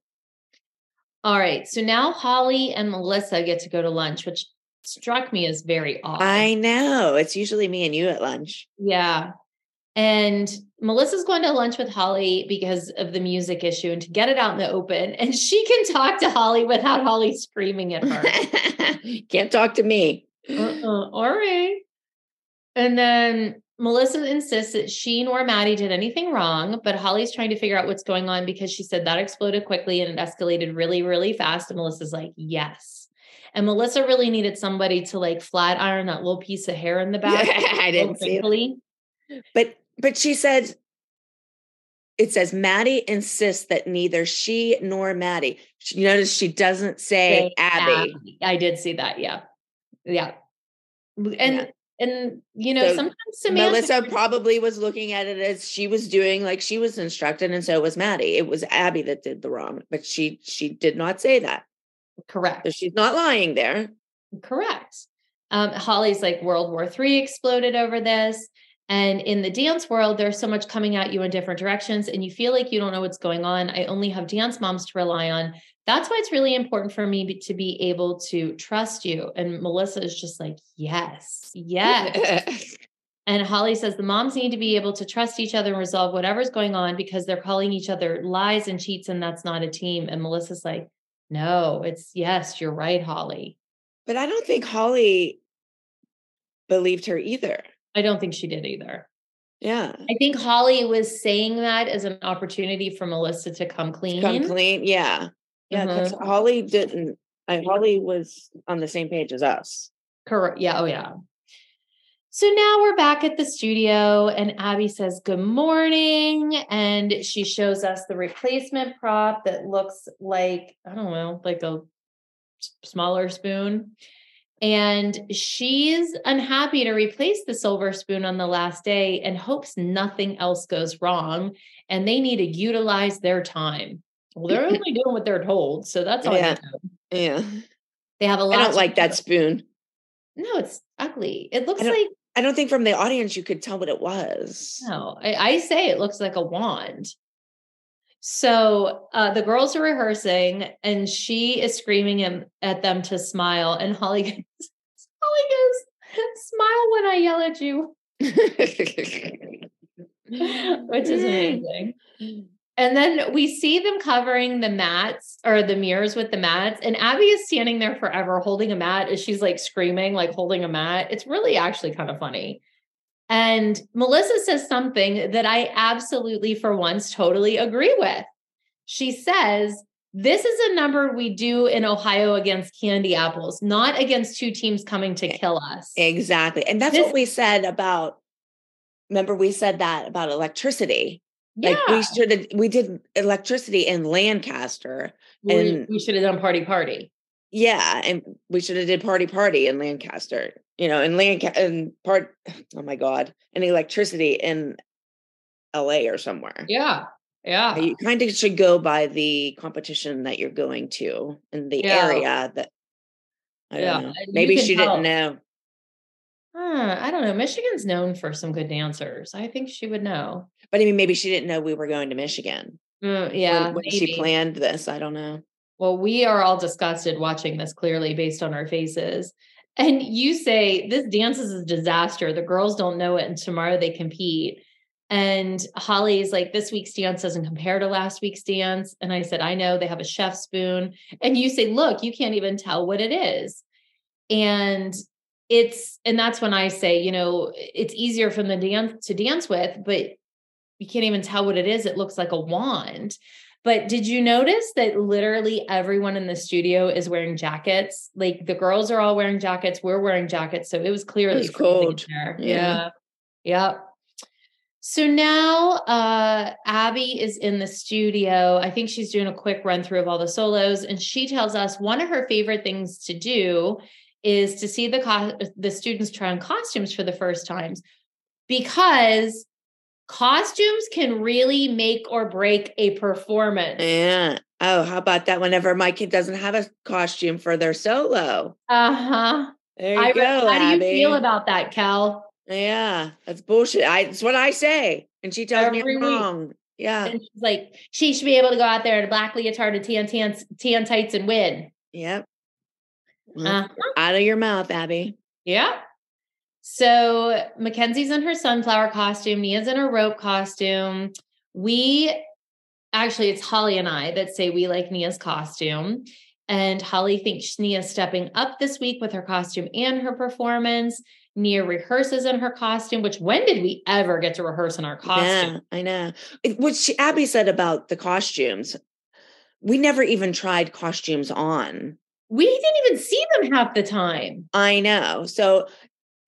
Speaker 4: All right. So now Holly and Melissa get to go to lunch, which struck me as very odd.
Speaker 3: I know. It's usually me and you at lunch.
Speaker 4: Yeah. And Melissa's going to lunch with Holly because of the music issue and to get it out in the open. And she can talk to Holly without Holly screaming at her. <laughs> <laughs>
Speaker 3: Can't talk to me.
Speaker 4: uh-uh. All right. And then Melissa insists that she nor Maddie did anything wrong, but Holly's trying to figure out what's going on because she said that exploded quickly and it escalated really, really fast. And Melissa's like, yes. And Melissa really needed somebody to like flat iron that little piece of hair in the back. <laughs>
Speaker 3: I didn't see it. But but she said it says Maddie insists that neither she nor Maddie. She notice she doesn't say Abby.
Speaker 4: I did see that. Yeah. Yeah. And
Speaker 3: Yeah.
Speaker 4: and you know,
Speaker 3: So
Speaker 4: sometimes Samantha
Speaker 3: Melissa probably was looking at it as she was doing like she was instructed, and so was Maddie. It was Abby that did the wrong, but she she did not say that.
Speaker 4: correct.
Speaker 3: So she's not lying there.
Speaker 4: Correct. Um, Holly's like World War III exploded over this. And in the dance world, there's so much coming at you in different directions, and you feel like you don't know what's going on. I only have dance moms to rely on. That's why it's really important for me to be able to trust you. And Melissa is just like, yes, yes. <laughs> And Holly says the moms need to be able to trust each other and resolve whatever's going on because they're calling each other lies and cheats, and that's not a team. And Melissa's like, no, it's yes, you're right, Holly.
Speaker 3: but I don't think Holly believed her either.
Speaker 4: I don't think she did either.
Speaker 3: Yeah.
Speaker 4: I think Holly was saying that as an opportunity for Melissa to come clean.
Speaker 3: Come clean. Yeah. Yeah. Because
Speaker 4: Mhm.
Speaker 3: Holly didn't I, Holly was on the same page as us.
Speaker 4: Correct. Yeah. Oh, yeah. So now we're back at the studio, and Abby says, Good morning. And she shows us the replacement prop that looks like, I don't know, like a smaller spoon. And she's unhappy to replace the silver spoon on the last day and hopes nothing else goes wrong. And they need to utilize their time. Well, they're <laughs> only doing what they're told. So that's all
Speaker 3: Yeah.
Speaker 4: they.
Speaker 3: Yeah.
Speaker 4: They have a lot
Speaker 3: I don't like that spoon.
Speaker 4: No, it's ugly. It looks
Speaker 3: I
Speaker 4: like
Speaker 3: I don't think from the audience you could tell what it was.
Speaker 4: no. I, I say it looks like a wand. So uh, the girls are rehearsing, and she is screaming at, them to smile. And Holly <laughs> goes, Holly goes, "Smile when I yell at you," <laughs> which is amazing. And then we see them covering the mats or the mirrors with the mats. And Abby is standing there forever holding a mat as she's like screaming, like holding a mat. It's really actually kind of funny. And Melissa says something that I absolutely, for once, totally agree with. She says, This is a number we do in Ohio against candy apples, not against two teams coming to kill us.
Speaker 3: exactly. And that's
Speaker 4: This-
Speaker 3: what we said about remember we said that about electricity.
Speaker 4: Yeah.
Speaker 3: Like we should have we did electricity in Lancaster.
Speaker 4: we,
Speaker 3: and-
Speaker 4: we should have done party party.
Speaker 3: Yeah, and we should have did party party in Lancaster. You know, in Lancaster and part <sighs> oh my god, and electricity in LA or somewhere.
Speaker 4: Yeah. Yeah.
Speaker 3: You kind of should go by the competition that you're going to in the
Speaker 4: Yeah.
Speaker 3: area that I don't
Speaker 4: Yeah,
Speaker 3: know. Maybe she
Speaker 4: tell.
Speaker 3: didn't know.
Speaker 4: Huh, I don't know. Michigan's known for some good dancers. I think she would know.
Speaker 3: But I mean, maybe she didn't know we were going to Michigan.
Speaker 4: Mm, yeah.
Speaker 3: when, she planned this, I don't know.
Speaker 4: Well, we are all disgusted watching this clearly based on our faces. And you say this dance is a disaster. The girls don't know it, and tomorrow they compete. And Holly's like, this week's dance doesn't compare to last week's dance. And I said, I know they have a chef spoon. And you say, look, you can't even tell what it is. And it's, and that's when I say, you know, it's easier them to dance to dance with, but you can't even tell what it is. It looks like a wand. But did you notice that literally everyone in the studio is wearing jackets? Like the girls are all wearing jackets. We're wearing jackets. So it was clearly
Speaker 3: It was cold.
Speaker 4: There.
Speaker 3: Yeah.
Speaker 4: yeah. Yep. So now uh Abby is in the studio. I think she's doing a quick run through of all the solos and she tells us one of her favorite things to do is to see the co- the students try on costumes for the first times because costumes can really make or break a performance.
Speaker 3: Yeah. Oh, how about that? Whenever my kid doesn't have a costume for their solo.
Speaker 4: Uh-huh.
Speaker 3: There you
Speaker 4: I,
Speaker 3: go.
Speaker 4: how do you feel about that, Cal?
Speaker 3: Yeah, that's bullshit. I it's what I say. And she tells me I'm
Speaker 4: week.
Speaker 3: wrong. Yeah.
Speaker 4: And she's like, she should be able to go out there in a black leotard and tan, tan, tan tights and win.
Speaker 3: Yep. Well,
Speaker 4: Uh-huh.
Speaker 3: Out of your mouth, Abby.
Speaker 4: Yeah. So Mackenzie's in her sunflower costume. Nia's in her rope costume. We actually, it's Holly and I that say we like Nia's costume. And Holly thinks Nia's stepping up this week with her costume and her performance. Nia rehearses in her costume, which when did we ever get to rehearse in our costume?
Speaker 3: Yeah, I know. It- What she, Abby said about the costumes, we never even tried costumes on.
Speaker 4: We didn't even see them half the time.
Speaker 3: I know. So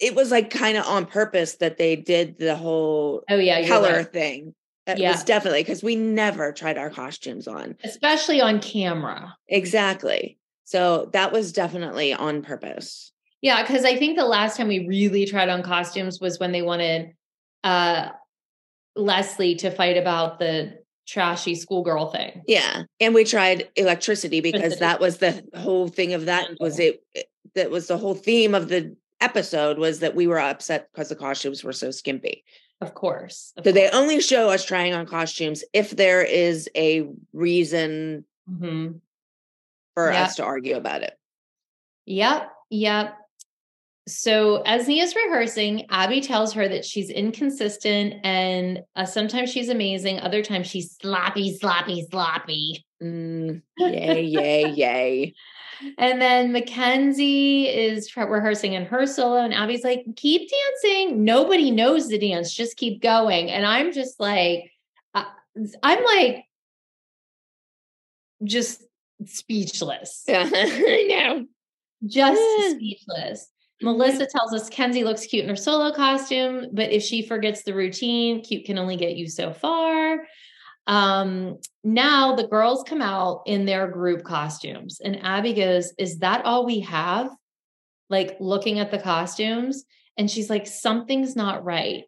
Speaker 3: it was like kind of on purpose that they did the whole
Speaker 4: Oh, yeah.
Speaker 3: color
Speaker 4: right.
Speaker 3: thing. It
Speaker 4: Yeah.
Speaker 3: was definitely because we never tried our costumes on.
Speaker 4: Especially on camera.
Speaker 3: Exactly. So that was definitely on purpose.
Speaker 4: Yeah, because I think the last time we really tried on costumes was when they wanted uh Leslie to fight about the trashy schoolgirl thing.
Speaker 3: Yeah. And we tried electricity because
Speaker 4: Electricity.
Speaker 3: that was the whole thing of that was it- that was the whole theme of the episode was that we were upset because the costumes were so skimpy.
Speaker 4: Of course. of
Speaker 3: So they only show us trying on costumes if there is a reason
Speaker 4: Mhm.
Speaker 3: for
Speaker 4: Yeah.
Speaker 3: us to argue about it.
Speaker 4: Yep, yep. So as Nia's rehearsing, Abby tells her that she's inconsistent and uh, sometimes she's amazing, other times she's sloppy, sloppy, sloppy.
Speaker 3: Mm, <laughs> yay, yay, yay.
Speaker 4: And then Mackenzie is rehearsing in her solo, and Abby's like, keep dancing. Nobody knows the dance, just keep going. And I'm just like, uh, I'm like, just speechless,
Speaker 3: Yeah, <laughs> I know.
Speaker 4: just
Speaker 3: Yeah.
Speaker 4: speechless. Melissa tells us Kenzie looks cute in her solo costume, but if she forgets the routine, cute can only get you so far. Um, now the girls come out in their group costumes, and Abby goes, Is that all we have? Like looking at the costumes, and she's like, Something's not right.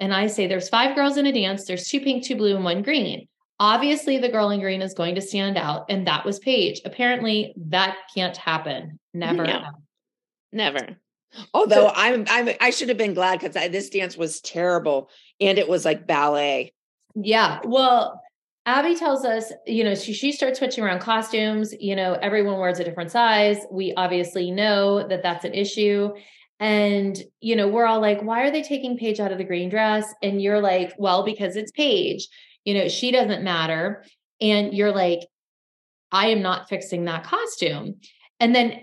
Speaker 4: And I say, There's five girls in a dance, there's two pink, two blue, and one green. Obviously, the girl in green is going to stand out, and that was Paige. Apparently, that can't happen. Never.
Speaker 3: No. Never. Although I'm, I'm, I should have been glad because this dance was terrible and it was like ballet.
Speaker 4: Yeah. Well, Abby tells us, you know, she, she starts switching around costumes. You know, everyone wears a different size. We obviously know that that's an issue. And, you know, we're all like, why are they taking Paige out of the green dress? And you're like, well, because it's Paige. You know, she doesn't matter. And you're like, I am not fixing that costume. And then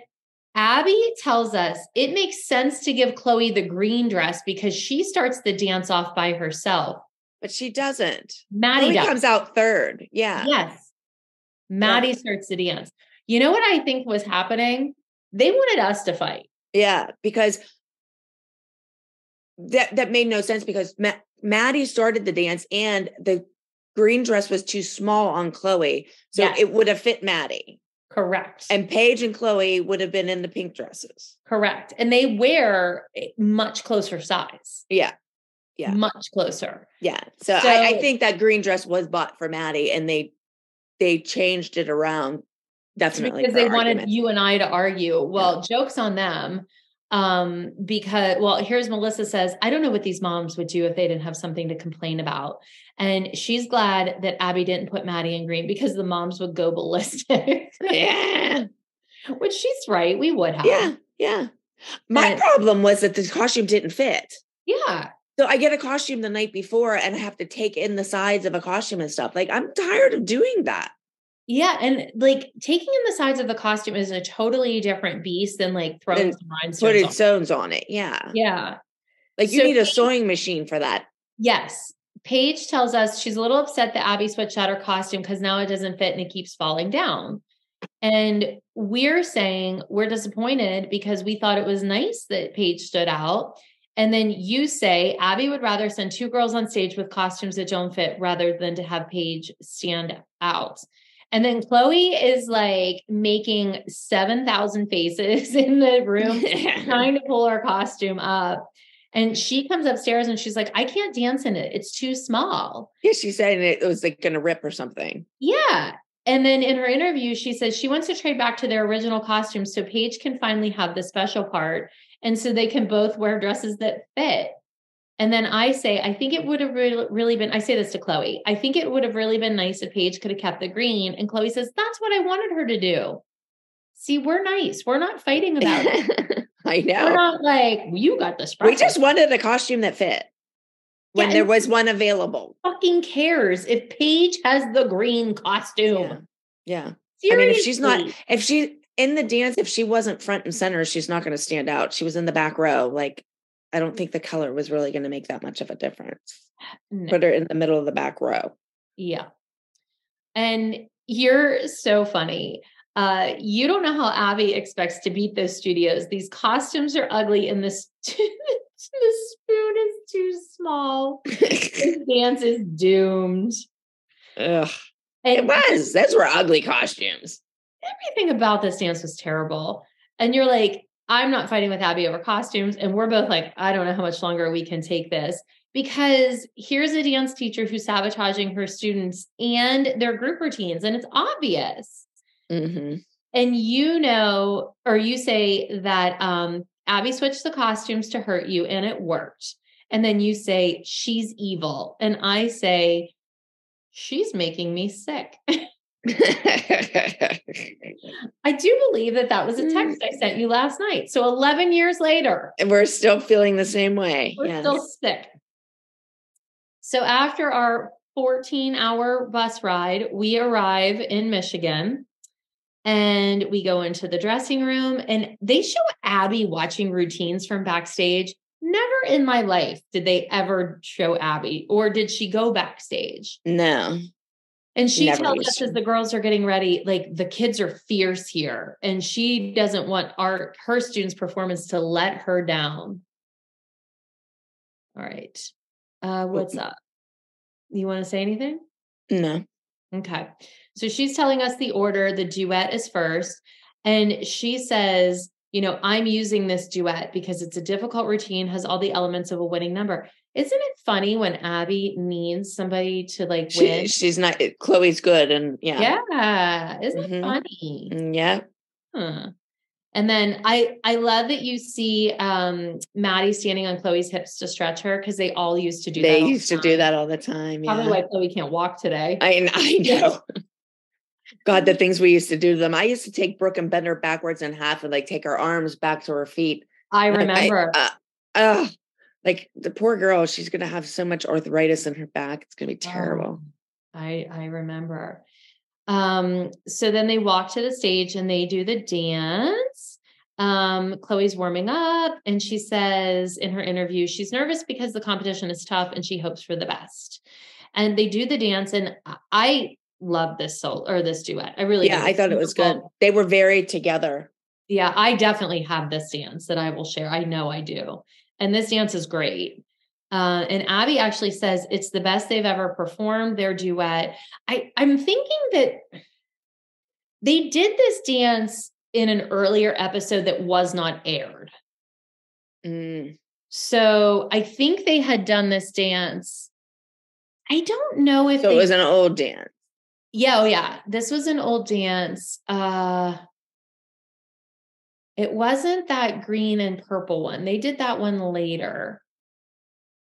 Speaker 4: Abby tells us it makes sense to give Chloe the green dress because she starts the dance off by herself.
Speaker 3: But she doesn't.
Speaker 4: Maddie does.
Speaker 3: comes out third. Yeah.
Speaker 4: Yes. Maddie starts to dance. You know what I think was happening? They wanted us to fight.
Speaker 3: Yeah, because that that made no sense because Ma- Maddie started the dance and the green dress was too small on Chloe, so
Speaker 4: Yes.
Speaker 3: it would have fit Maddie.
Speaker 4: Correct.
Speaker 3: And Paige and Chloe would have been in the pink dresses.
Speaker 4: Correct. And they wear eh, much closer size.
Speaker 3: Yeah. Yeah.
Speaker 4: Much closer.
Speaker 3: Yeah. So, I, I think that green dress was bought for Maddie and they they changed it around definitely
Speaker 4: because they wanted
Speaker 3: argument.
Speaker 4: you and I to argue. Well, jokes on them. Um, because well, here's Melissa says, I don't know what these moms would do if they didn't have something to complain about. And she's glad that Abby didn't put Maddie in green because the moms would go ballistic.
Speaker 3: Yeah. <laughs>
Speaker 4: Which she's right. We would have.
Speaker 3: Yeah. Yeah. My
Speaker 4: And-
Speaker 3: problem was that the costume didn't fit.
Speaker 4: Yeah.
Speaker 3: So I get a costume the night before and I have to take in the sides of a costume and stuff. Like I'm tired of doing that.
Speaker 4: Yeah, and like taking in the sides of the costume is a totally different beast than like throwing some rhinestones.
Speaker 3: Putting
Speaker 4: on.
Speaker 3: sews on it. Yeah.
Speaker 4: Yeah.
Speaker 3: Like you
Speaker 4: So
Speaker 3: need a sewing machine for that.
Speaker 4: Yes. Paige tells us she's a little upset that Abby switched out her costume because now it doesn't fit and it keeps falling down. And we're saying we're disappointed because we thought it was nice that Paige stood out. And then you say Abby would rather send two girls on stage with costumes that don't fit rather than to have Paige stand out. And then Chloe is like making 7,000 faces <laughs> in the room, <laughs> trying to pull her costume up. And she comes upstairs and she's like, I can't dance in it. It's too small.
Speaker 3: Yeah, she said it was like gonna rip or something.
Speaker 4: Yeah. And then in her interview, she says she wants to trade back to their original costumes so Paige can finally have the special part. And so they can both wear dresses that fit. And then I say, I think it would have really, really been, I say this to Chloe, I think it would have really been nice if Paige could have kept the green. And Chloe says, that's what I wanted her to do. See, we're nice. We're not fighting about it. <laughs>
Speaker 3: I know.
Speaker 4: We're not like, you got the
Speaker 3: We just wanted a costume that fit when
Speaker 4: Yeah,
Speaker 3: there was one available.
Speaker 4: fucking cares if Paige has the green costume.
Speaker 3: Yeah. I mean, if she's not, if she in the dance, if she wasn't front and center, she's not going to stand out. She was in the back row. Like, I don't think the color was really going to make that much of a difference.
Speaker 4: No.
Speaker 3: Put her in the middle of the back row.
Speaker 4: Yeah. And you're so funny. Uh, you don't know how Abby expects to beat those studios. These costumes are ugly, and this <laughs> the spoon is too small. this <laughs> dance is doomed.
Speaker 3: Ugh.
Speaker 4: And
Speaker 3: It was. Those were ugly costumes.
Speaker 4: Everything about this dance was terrible. And you're like, I'm not fighting with Abby over costumes. And we're both like, I don't know how much longer we can take this. Because here's a dance teacher who's sabotaging her students and their group routines. And it's obvious.
Speaker 3: hmm
Speaker 4: And you know, or you say that um, Abby switched the costumes to hurt you and it worked. And then you say, she's evil. And I say, she's making me sick. <laughs> <laughs> I do believe that that was a text I sent mm. you last night. So 11 years later,
Speaker 3: and we're still feeling the same way.
Speaker 4: we're
Speaker 3: Yes.
Speaker 4: still sick. So after our 14 hour bus ride, we arrive in Michigan and we go into the dressing room and they show Abby watching routines from backstage. Never in my life did they ever show Abby, or did she go backstage?
Speaker 3: no.
Speaker 4: And she
Speaker 3: Never
Speaker 4: tells us as the girls are getting ready, like the kids are fierce here, and she doesn't want our her students' performance to let her down. All right. Uh, what's up? You want to say anything?
Speaker 3: No.
Speaker 4: Okay. So she's telling us the order. The duet is first. And she says, you know, I'm using this duet because it's a difficult routine, has all the elements of a winning number. Isn't it funny when Abby needs somebody to like
Speaker 3: She,
Speaker 4: win?
Speaker 3: she's not, Chloe's good. And yeah.
Speaker 4: Yeah. Isn't it
Speaker 3: Mhm.
Speaker 4: funny?
Speaker 3: Mm, Yeah.
Speaker 4: Huh. And then I I love that you see um Maddie standing on Chloe's hips to stretch her because they all used to do that.
Speaker 3: They
Speaker 4: all the
Speaker 3: used to do that all the time.
Speaker 4: Probably why Chloe can't walk today.
Speaker 3: I, I <laughs> know. God, the things we used to do to them. I used to take Brooke and bend her backwards in half and like take her arms back to her feet.
Speaker 4: I remember.
Speaker 3: uh, uh, like the poor girl, she's gonna have so much arthritis in her back. It's gonna be terrible.
Speaker 4: I I remember. Um, so then they walk to the stage and they do the dance. Um, Chloe's warming up and she says in her interview, she's nervous because the competition is tough and she hopes for the best. And they do the dance, and I- love this soul or this duet. I really
Speaker 3: yeah. I thought it was good. They were very together.
Speaker 4: Yeah, I definitely have this dance that I will share. I know I do. And this dance is great. Uh, and Abby actually says it's the best they've ever performed their duet. I, I'm thinking that they did this dance in an earlier episode that was not aired.
Speaker 3: Mm.
Speaker 4: So I think they had done this dance. I don't know if
Speaker 3: So
Speaker 4: they
Speaker 3: it was an old dance.
Speaker 4: yeah, oh yeah. This was an old dance. Uh it wasn't that green and purple one. They did that one later.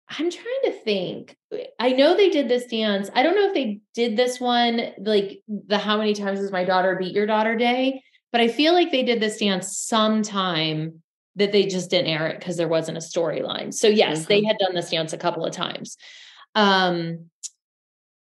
Speaker 4: I'm trying to think. I know they did this dance. I don't know if they did this one like the how many times does my daughter beat your daughter day, but I feel like they did this dance sometime that they just didn't air it because there wasn't a storyline. So yes, they had done this dance a couple of times. Um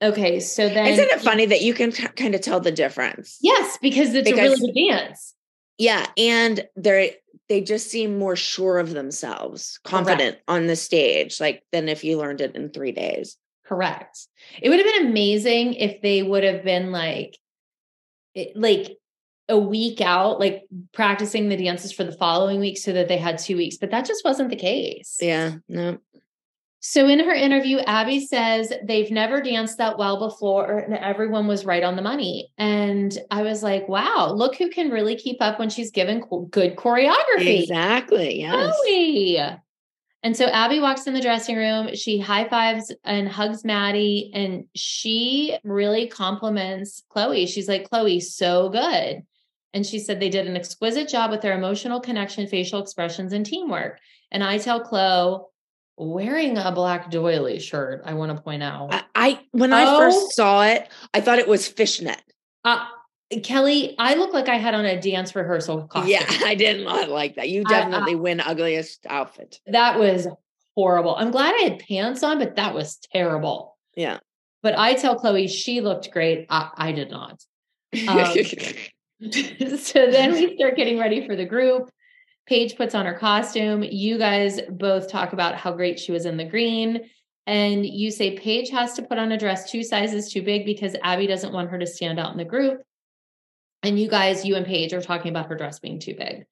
Speaker 4: okay, so then
Speaker 3: Isn't it funny that you can t- kind of tell the difference?
Speaker 4: Yes, because it's a really good dance.
Speaker 3: Yeah, and they're they just seem more sure of themselves, confident on the stage, like than if you learned it in three days.
Speaker 4: Correct. It would have been amazing if they would have been like, it- like a week out, like practicing the dances for the following week so that they had two weeks, but that just wasn't the case.
Speaker 3: Yeah, no.
Speaker 4: So in her interview, Abby says they've never danced that well before, and everyone was right on the money. And I was like, wow, look who can really keep up when she's given good choreography.
Speaker 3: Exactly. Yes.
Speaker 4: Chloe. And so Abby walks in the dressing room. She high fives and hugs Maddie, and she really compliments Chloe. She's like, Chloe, so good. And she said they did an exquisite job with their emotional connection, facial expressions, and teamwork. And I tell Chloe, wearing a black doily shirt, I want to point out.
Speaker 3: I, I when I
Speaker 4: Oh.
Speaker 3: first saw it, I thought it was fishnet.
Speaker 4: Uh, Kelly, I look like I had on a dance rehearsal costume.
Speaker 3: Yeah, <laughs> I did not like that. You
Speaker 4: I- I-
Speaker 3: definitely win ugliest outfit.
Speaker 4: That was horrible. I'm glad I had pants on, but that was terrible.
Speaker 3: Yeah.
Speaker 4: But I tell Chloe she looked great. I, I did not. <laughs> Um, <laughs> so then we start getting ready for the group. Paige puts on her costume. You guys both talk about how great she was in the green. And you say Paige has to put on a dress two sizes too big because Abby doesn't want her to stand out in the group. And you guys, you and Paige are talking about her dress being too big.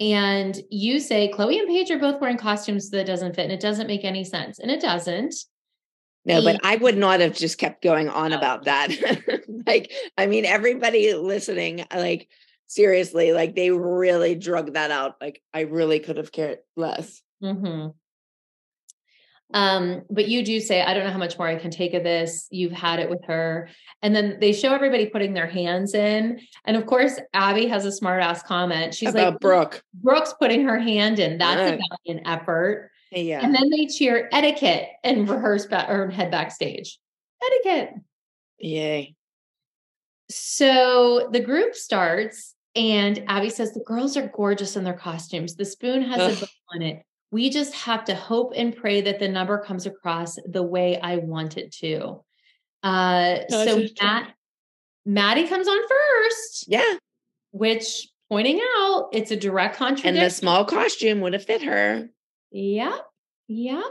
Speaker 4: And you say Chloe and Paige are both wearing costumes that doesn't fit and it doesn't make any sense. And it doesn't.
Speaker 3: No, but I would not have just kept going on oh. about that. <laughs> like, I mean, everybody listening, like, seriously, like, they really drug that out. Like, I really could have cared less.
Speaker 4: hmm Um, but you do say, I don't know how much more I can take of this. You've had it with her. And then they show everybody putting their hands in. And of course, Abby has a smart ass comment. She's
Speaker 3: about
Speaker 4: like,
Speaker 3: Brooke.
Speaker 4: Brooke's putting her hand in. That's
Speaker 3: Yeah.
Speaker 4: a valiant effort.
Speaker 3: Yeah.
Speaker 4: And then they cheer etiquette and rehearse back or head backstage. Etiquette.
Speaker 3: Yay.
Speaker 4: So the group starts, and Abby says the girls are gorgeous in their costumes. The spoon has a
Speaker 3: Ugh.
Speaker 4: bow on it. We just have to hope and pray that the number comes across the way I want it to. Uh, so. Matt, Maddie comes on first,
Speaker 3: Yeah.
Speaker 4: which pointing out it's a direct contradiction.
Speaker 3: And the small costume would have fit her.
Speaker 4: Yep. Yep.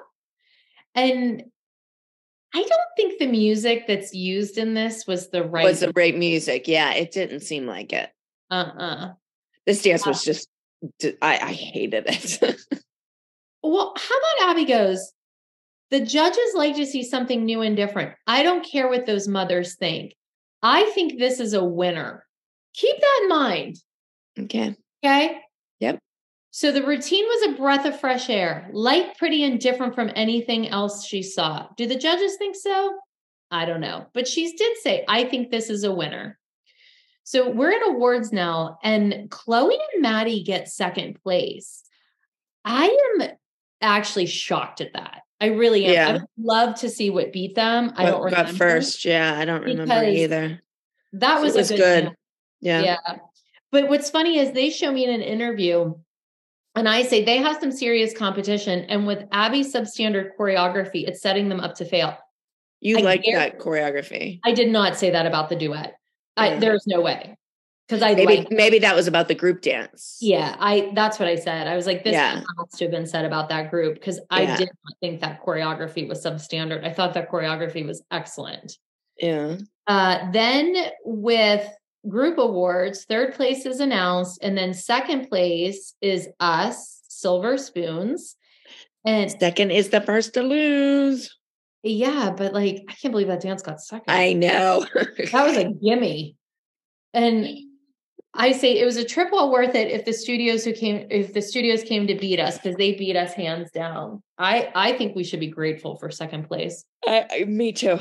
Speaker 4: And I don't think the music that's used in this was the right
Speaker 3: Was the great music. Yeah. It didn't seem like it.
Speaker 4: Uh-uh.
Speaker 3: This dance was just—I hated it. <laughs>
Speaker 4: Well, how about Abby goes? The judges like to see something new and different. I don't care what those mothers think. I think this is a winner. Keep that in mind.
Speaker 3: okay.
Speaker 4: Okay.
Speaker 3: Yep.
Speaker 4: So the routine was a breath of fresh air, light, pretty, and different from anything else she saw. Do the judges think so? I don't know. But she did say, I think this is a winner. So we're at awards now, and Chloe and Maddie get second place. I am actually shocked at that. I really am. I
Speaker 3: Yeah.
Speaker 4: would love to see what beat them. I don't
Speaker 3: What got
Speaker 4: remember.
Speaker 3: first. Yeah. I don't remember either.
Speaker 4: That was,
Speaker 3: was
Speaker 4: a
Speaker 3: good.
Speaker 4: dance.
Speaker 3: Yeah.
Speaker 4: Yeah. But what's funny is they show me in an interview, and I say they have some serious competition. And with Abby's substandard choreography, it's setting them up to fail.
Speaker 3: You
Speaker 4: I
Speaker 3: like that choreography.
Speaker 4: I did not say that about the duet. I, there's no way. Because I
Speaker 3: Maybe
Speaker 4: like,
Speaker 3: maybe that was about the group dance.
Speaker 4: yeah, I that's what I said. I was like, this
Speaker 3: Yeah.
Speaker 4: has to have been said about that group because I
Speaker 3: Yeah.
Speaker 4: did not think that choreography was substandard. I thought that choreography was excellent.
Speaker 3: Yeah.
Speaker 4: Uh, then with group awards, third place is announced, and then second place is us, Silver Spoons. And
Speaker 3: Second is the first to lose.
Speaker 4: Yeah, but like I can't believe that dance got second.
Speaker 3: I know.
Speaker 4: that was a gimme. And I say it was a trip well worth it if the studios who came if the studios came to beat us because they beat us hands down. I I think we should be grateful for second place.
Speaker 3: I, I- me too.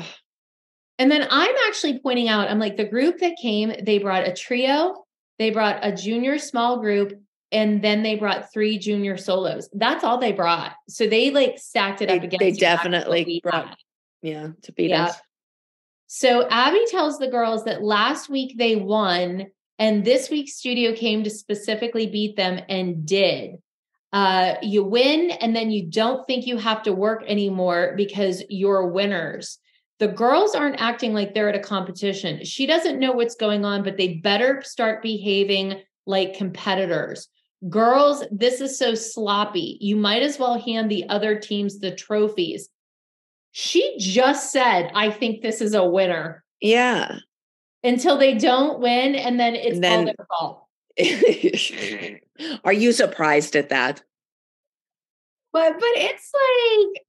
Speaker 4: And then I'm actually pointing out, I'm like, the group that came, they brought a trio, they brought a junior small group, and then they brought three junior solos. That's all they brought. So they like stacked it up
Speaker 3: They-
Speaker 4: against
Speaker 3: they definitely brought-. Yeah, to beat
Speaker 4: Yeah.
Speaker 3: us.
Speaker 4: So Abby tells the girls that last week they won, and this week's studio came to specifically beat them and did. Uh, you win, and then you don't think you have to work anymore because you're winners. The girls aren't acting like they're at a competition. She doesn't know what's going on, but they better start behaving like competitors. Girls, this is so sloppy. You might as well hand the other teams the trophies. She just said, I think this is a winner.
Speaker 3: Yeah.
Speaker 4: Until they don't win, and then it's
Speaker 3: And then-
Speaker 4: all their fault. <laughs>
Speaker 3: Are you surprised at that?
Speaker 4: But but it's like,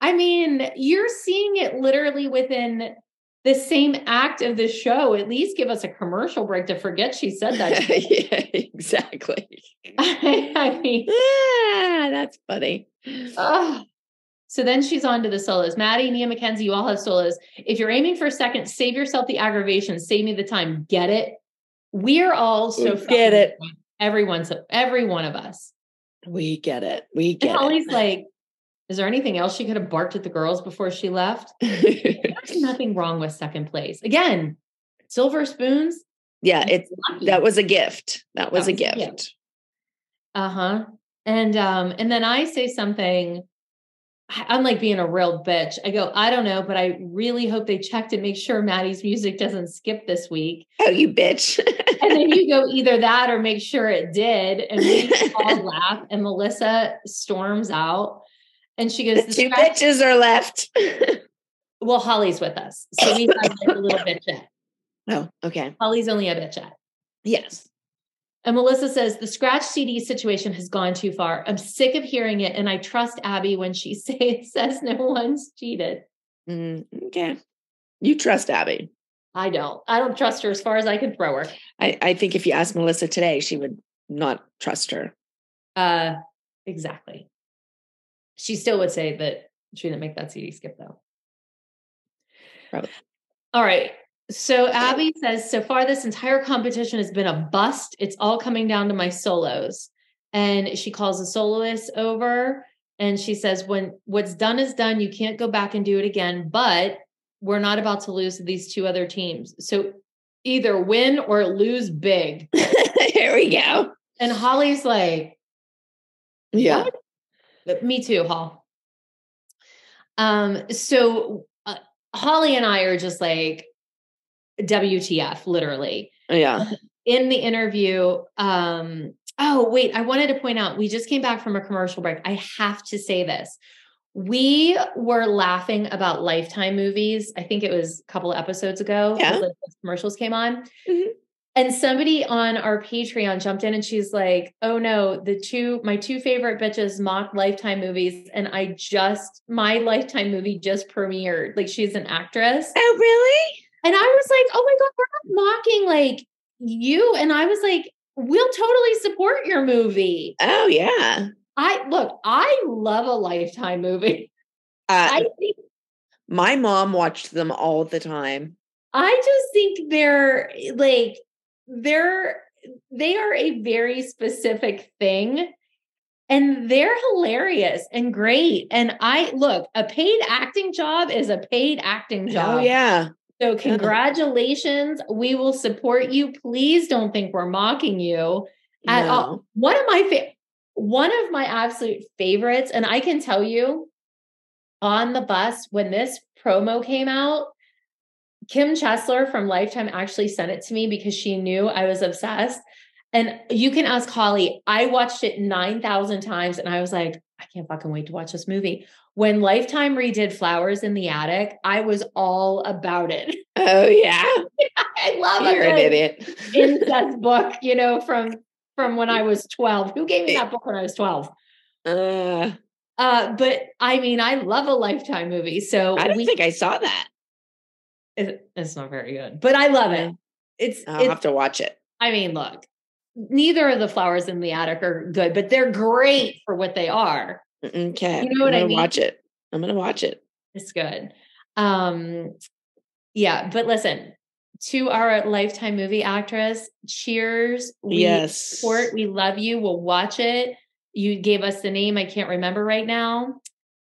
Speaker 4: I mean, you're seeing it literally within the same act of the show. At least give us a commercial break to forget she said that. <laughs>
Speaker 3: yeah, exactly. <laughs>
Speaker 4: I mean,
Speaker 3: Ah, that's funny.
Speaker 4: ugh. So then she's on to the solos. Maddie, Nia Mackenzie, you all have solos. If you're aiming for a second, save yourself the aggravation. Save me the time. Get it? We're all so
Speaker 3: Get
Speaker 4: fucking
Speaker 3: it.
Speaker 4: Everyone's every one of us.
Speaker 3: We get it. We get
Speaker 4: And
Speaker 3: get
Speaker 4: Holly's like, is there anything else she could have barked at the girls before she left? <laughs> There's nothing wrong with second place. Again, silver spoons.
Speaker 3: yeah, it's
Speaker 4: lucky.
Speaker 3: that was a gift. That was
Speaker 4: That
Speaker 3: a
Speaker 4: was a
Speaker 3: gift.
Speaker 4: gift. Uh-huh. And um, and then I say something. I'm like being a real bitch. I go, I don't know, but I really hope they checked to make sure Maddie's music doesn't skip this week.
Speaker 3: Oh, you bitch.
Speaker 4: And then you go <laughs> either that or make sure it did. And we all laugh. And Melissa storms out. And she goes,
Speaker 3: the
Speaker 4: "The
Speaker 3: two
Speaker 4: scratch-
Speaker 3: bitches are left. <laughs>
Speaker 4: Well, Holly's with us. So we have like a little <laughs> bitchette.
Speaker 3: oh, okay.
Speaker 4: Holly's only a bitchette.
Speaker 3: Yes.
Speaker 4: And Melissa says the scratch CD situation has gone too far. I'm sick of hearing it, and I trust Abby when she <laughs> say, says no one's cheated.
Speaker 3: Mm, okay. You trust Abby.
Speaker 4: I don't. I don't trust her as far as I can throw her.
Speaker 3: I, I think if you asked Melissa today, she would not trust her.
Speaker 4: Uh, exactly. She still would say that she didn't make that CD skip though.
Speaker 3: Probably.
Speaker 4: All right. So Abby says, so far this entire competition has been a bust. It's all coming down to my solos. And she calls the soloist over and she says, when what's done is done, you can't go back and do it again. But we're not about to lose to these two other teams. So either win or lose big. <laughs>
Speaker 3: Here we go.
Speaker 4: And Holly's like,
Speaker 3: Yeah.
Speaker 4: What? But Me too, Hall. Um, so uh, Holly and I are just like WTF, literally.
Speaker 3: Yeah.
Speaker 4: In the interview, um, oh wait, I wanted to point out we just came back from a commercial break. I have to say this. We were laughing about lifetime movies. I think it was a couple of episodes ago.
Speaker 3: Yeah.
Speaker 4: commercials came on.
Speaker 3: Mhm.
Speaker 4: And somebody on our Patreon jumped in and she's like, "Oh no, the two my two favorite bitches mock Lifetime movies, and I just my Lifetime movie just premiered. Like she's an actress,
Speaker 3: Oh, really?
Speaker 4: and I was like, "Oh my god, we're not mocking like you." And I was like, "We'll totally support your movie."
Speaker 3: Oh, yeah.
Speaker 4: I look, I love a Lifetime movie.
Speaker 3: Uh,
Speaker 4: I think
Speaker 3: my mom watched them all the time.
Speaker 4: I just think they're like they're they are a very specific thing and they're hilarious and great and I look a paid acting job is a paid acting job.
Speaker 3: Oh, yeah.
Speaker 4: So congratulations. We will support you. Please don't think we're mocking you at all. One of my fa- one of my absolute favorites, and I can tell you on the bus when this promo came out, Kim Chesler from Lifetime actually sent it to me because she knew I was obsessed. And you can ask Holly, I watched it 9,000 times and I was like, I can't fucking wait to watch this movie. When Lifetime redid Flowers in the Attic, I was all about it. <laughs>
Speaker 3: Oh, yeah.
Speaker 4: I love it.
Speaker 3: You're
Speaker 4: a
Speaker 3: an
Speaker 4: good
Speaker 3: idiot. <laughs>
Speaker 4: incest book, you know, from from when I was 12. Who gave me that book when I was 12?
Speaker 3: Uh,
Speaker 4: Uh, but I mean, I love a lifetime movie. So
Speaker 3: I don't
Speaker 4: we,
Speaker 3: think I saw that.
Speaker 4: It- it's not very good, but I love it. It's,
Speaker 3: I'll
Speaker 4: it's
Speaker 3: have to watch it.
Speaker 4: I mean, look, neither of the flowers in the attic are good, but they're great for what they are.
Speaker 3: Okay.
Speaker 4: You know what
Speaker 3: I'm gonna
Speaker 4: mean?
Speaker 3: Watch it. I'm gonna watch it.
Speaker 4: It's good. Um, yeah, but listen, to our lifetime movie actress, cheers. We
Speaker 3: Yes.
Speaker 4: support. We love you. We'll watch it. You gave us the name. I can't remember right now.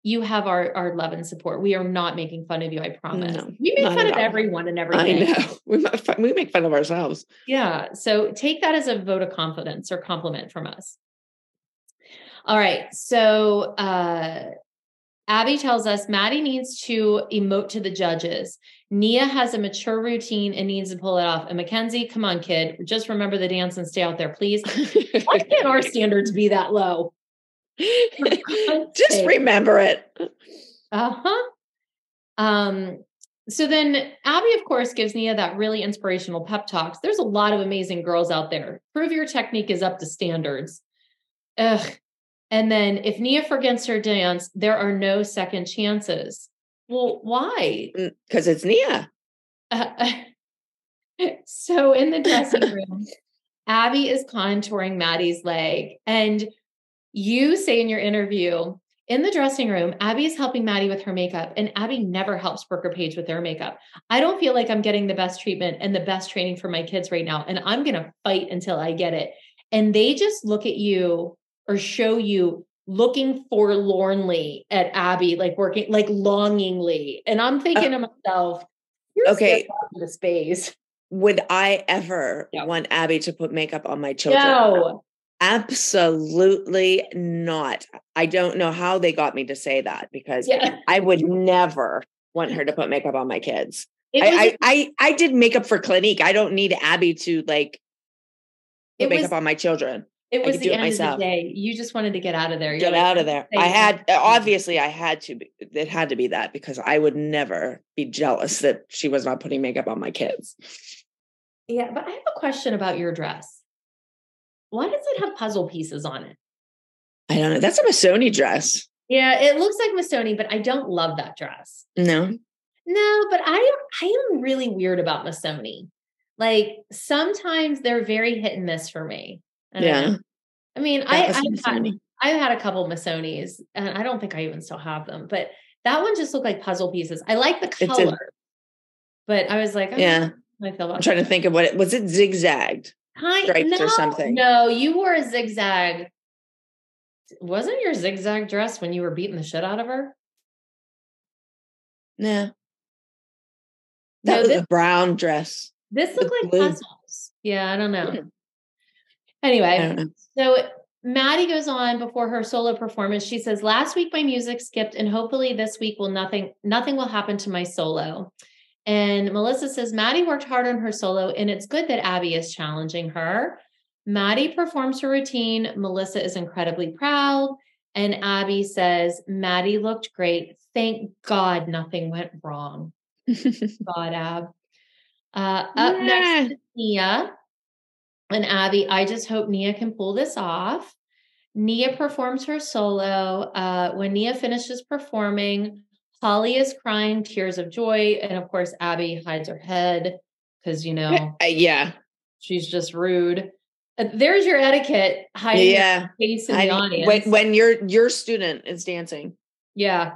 Speaker 4: You have our our love and support. We are not making fun of you. I promise.
Speaker 3: No,
Speaker 4: we make fun of
Speaker 3: all.
Speaker 4: everyone and everything.
Speaker 3: I know. <laughs> We make fun, we make fun of ourselves.
Speaker 4: Yeah. So take that as a vote of confidence or compliment from us. All right. So uh Abby tells us Maddie needs to emote to the judges. Nia has a mature routine and needs to pull it off. And Mackenzie, come on, kid. Just remember the dance and stay out there, please. <laughs> Why can't our standards be that low? <laughs>
Speaker 3: Just remember it.
Speaker 4: Uh-huh. Um, so then Abby, of course, gives Nia that really inspirational pep talks. There's a lot of amazing girls out there. Prove your technique is up to standards. Ugh. And then if Nia forgets her dance, there are no second chances. Well, why?
Speaker 3: Because it's Nia.
Speaker 4: Uh, <laughs> so in the dressing room, Abby is contouring Maddie's leg. And you say in your interview, in the dressing room, Abby is helping Maddie with her makeup, and Abby never helps Brooke or Paige with their makeup. I don't feel like I'm getting the best treatment and the best training for my kids right now, and I'm going to fight until I get it. And they just look at you or show you looking forlornly at Abby, like working, like longingly. And I'm thinking uh, to myself,
Speaker 3: okay,
Speaker 4: the space.
Speaker 3: Would I ever want Abby to put makeup on my children?
Speaker 4: No.
Speaker 3: Absolutely not. I don't know how they got me to say that because
Speaker 4: Yeah.
Speaker 3: I would never want her to put makeup on my kids. I,
Speaker 4: was-
Speaker 3: I, I I did makeup for Clinique. I don't need Abby to like put
Speaker 4: It
Speaker 3: makeup
Speaker 4: was-
Speaker 3: on my children.
Speaker 4: It was the end of
Speaker 3: myself.
Speaker 4: the day. You just wanted to get out of there. You're
Speaker 3: Get
Speaker 4: like,
Speaker 3: out of there.
Speaker 4: "I'm
Speaker 3: I had
Speaker 4: uh,
Speaker 3: obviously I had to. Be, it had to be that because I would never be jealous that she was not putting makeup on my kids.
Speaker 4: Yeah, but I have a question about your dress. Why does it have puzzle pieces on it?
Speaker 3: I don't know. That's a Missoni dress.
Speaker 4: Yeah, it looks like Missoni, but I don't love that dress.
Speaker 3: No.
Speaker 4: No, but I I am really weird about Missoni. Like sometimes they're very hit and miss for me. I
Speaker 3: Yeah.
Speaker 4: know. I mean,
Speaker 3: That
Speaker 4: I I've had, I've had a couple Missonis, and I don't think I even still have them. But that one just looked like puzzle pieces. I like the
Speaker 3: It's a-
Speaker 4: color, but I was like, oh,
Speaker 3: Yeah.
Speaker 4: I feel about
Speaker 3: I'm trying to think of what it was. It zigzagged.
Speaker 4: Kind,
Speaker 3: stripes
Speaker 4: no,
Speaker 3: or something.
Speaker 4: No, you wore a zigzag. Wasn't your zigzag dress when you were beating the shit out of her? No,
Speaker 3: That was
Speaker 4: this-
Speaker 3: a brown dress.
Speaker 4: This looked like
Speaker 3: blue.
Speaker 4: puzzles. Yeah, I don't know.
Speaker 3: Hmm.
Speaker 4: Anyway,
Speaker 3: don't know.
Speaker 4: so Maddie goes on before her solo performance. She says, "Last week my music skipped, and hopefully this week will nothing nothing will happen to my solo." And Melissa says, "Maddie worked hard on her solo, and it's good that Abby is challenging her." Maddie performs her routine. Melissa is incredibly proud, and Abby says, "Maddie looked great. Thank God nothing went wrong." <laughs> God, Ab. Uh, up next is Nia and Abby. I just hope Nia can pull this off. Nia performs her solo. Uh, when Nia finishes performing, Holly is crying tears of joy. And of course, Abby hides her head because, you know, <laughs>
Speaker 3: Uh, yeah.
Speaker 4: she's just rude. Uh, there's your etiquette hiding
Speaker 3: Yeah.
Speaker 4: face in
Speaker 3: I-
Speaker 4: the audience.
Speaker 3: when, when your your student is dancing.
Speaker 4: Yeah.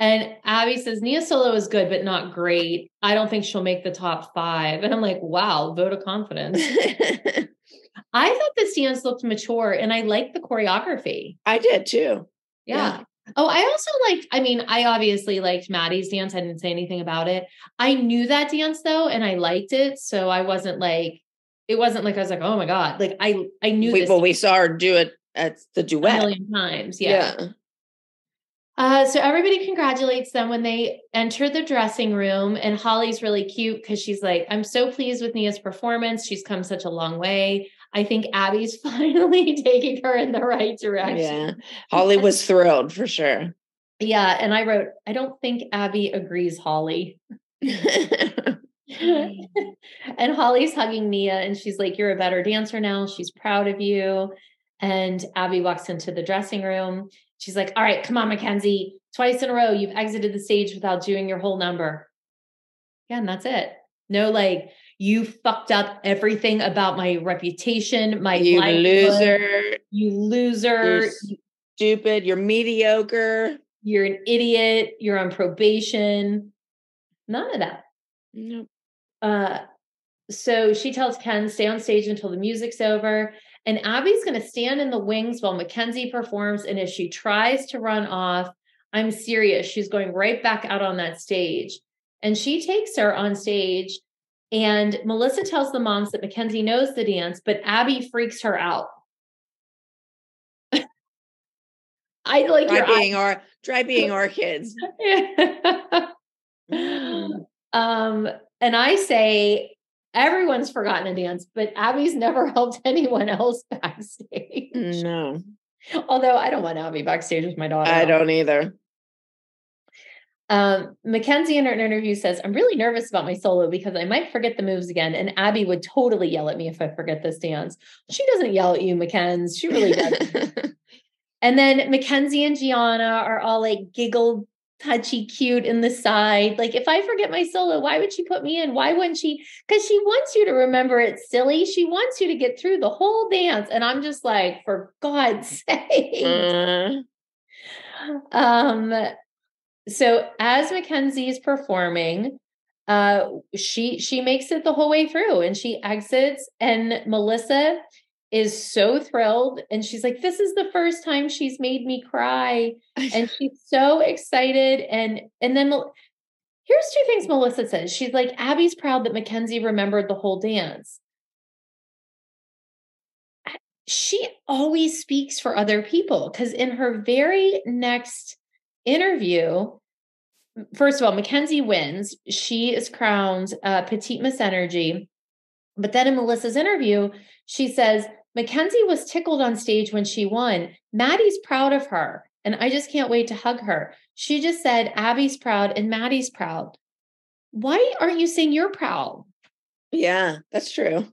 Speaker 4: And Abby says Nia Solo is good, but not great. I don't think she'll make the top five. And I'm like, wow, vote of confidence. <laughs> I thought this dance looked mature and I liked the choreography.
Speaker 3: I did too.
Speaker 4: Yeah. Oh, I also liked, I mean, I obviously liked Maddie's dance. I didn't say anything about it. I knew that dance though, and I liked it. So I wasn't like, it wasn't like I was like, oh my God. Like I I knew
Speaker 3: We,
Speaker 4: this
Speaker 3: well, we saw her do it at the
Speaker 4: a
Speaker 3: duet.
Speaker 4: million times. yeah. Uh, so everybody congratulates them when they enter the dressing room, and Holly's really cute because she's like, "I'm so pleased with Nia's performance. She's come such a long way. I think Abby's <laughs> finally taking her in the right direction."
Speaker 3: Yeah. Holly was thrilled for sure.
Speaker 4: Yeah, and I wrote, "I don't think Abby agrees, Holly." <laughs> and Holly's hugging Nia, and she's like, "You're a better dancer now. She's proud of you." And Abby walks into the dressing room. She's like, "All right, come on, Mackenzie. Twice in a row, you've exited the stage without doing your whole number." Yeah, and that's it. No, like you fucked up everything about my reputation, my
Speaker 3: you loser.
Speaker 4: you loser,
Speaker 3: You're stupid. You're mediocre.
Speaker 4: you're an idiot, you're on probation. None of that.
Speaker 3: Nope.
Speaker 4: Uh, so she tells Ken, stay on stage until the music's over. And Abby's going to stand in the wings while Mackenzie performs. And if she tries to run off, I'm serious. She's going right back out on that stage. And she takes her on stage. And Melissa tells the moms that Mackenzie knows the dance, but Abby freaks her out. <laughs> I like
Speaker 3: try being
Speaker 4: eye-
Speaker 3: our try being our kids. <laughs>
Speaker 4: um, and I say everyone's forgotten a dance, but Abby's never <laughs> helped anyone else backstage.
Speaker 3: No,
Speaker 4: Although I don't want Abby backstage with my daughter.
Speaker 3: I don't either.
Speaker 4: Um, Mackenzie in an interview says, I'm really nervous about my solo because I might forget the moves again. And Abby would totally yell at me if I forget this dance. She doesn't yell at you, Mackenzie. She really doesn't. <laughs> and then Mackenzie and Gianna are all like giggle, touchy, cute in the side. Like, if I forget my solo, why would she put me in? Why wouldn't she? Because she wants you to remember it silly. She wants you to get through the whole dance. And I'm just like, for God's <laughs> sake.
Speaker 3: Uh,
Speaker 4: Um, so as Mackenzie is performing, uh, she she makes it the whole way through and she exits, and Melissa is so thrilled and she's like, This is the first time she's made me cry. <laughs> And she's so excited. And and then here's two things Melissa says. She's like, Abby's proud that Mackenzie remembered the whole dance she always speaks for other people because in her very next interview, first of all, Mackenzie wins. She is crowned uh, Petite Miss Energy. But then in Melissa's interview, she says, Mackenzie was tickled on stage when she won. Maddie's proud of her, and I just can't wait to hug her. She just said, Abby's proud and Maddie's proud. Why aren't you saying you're proud?
Speaker 3: yeah, that's true.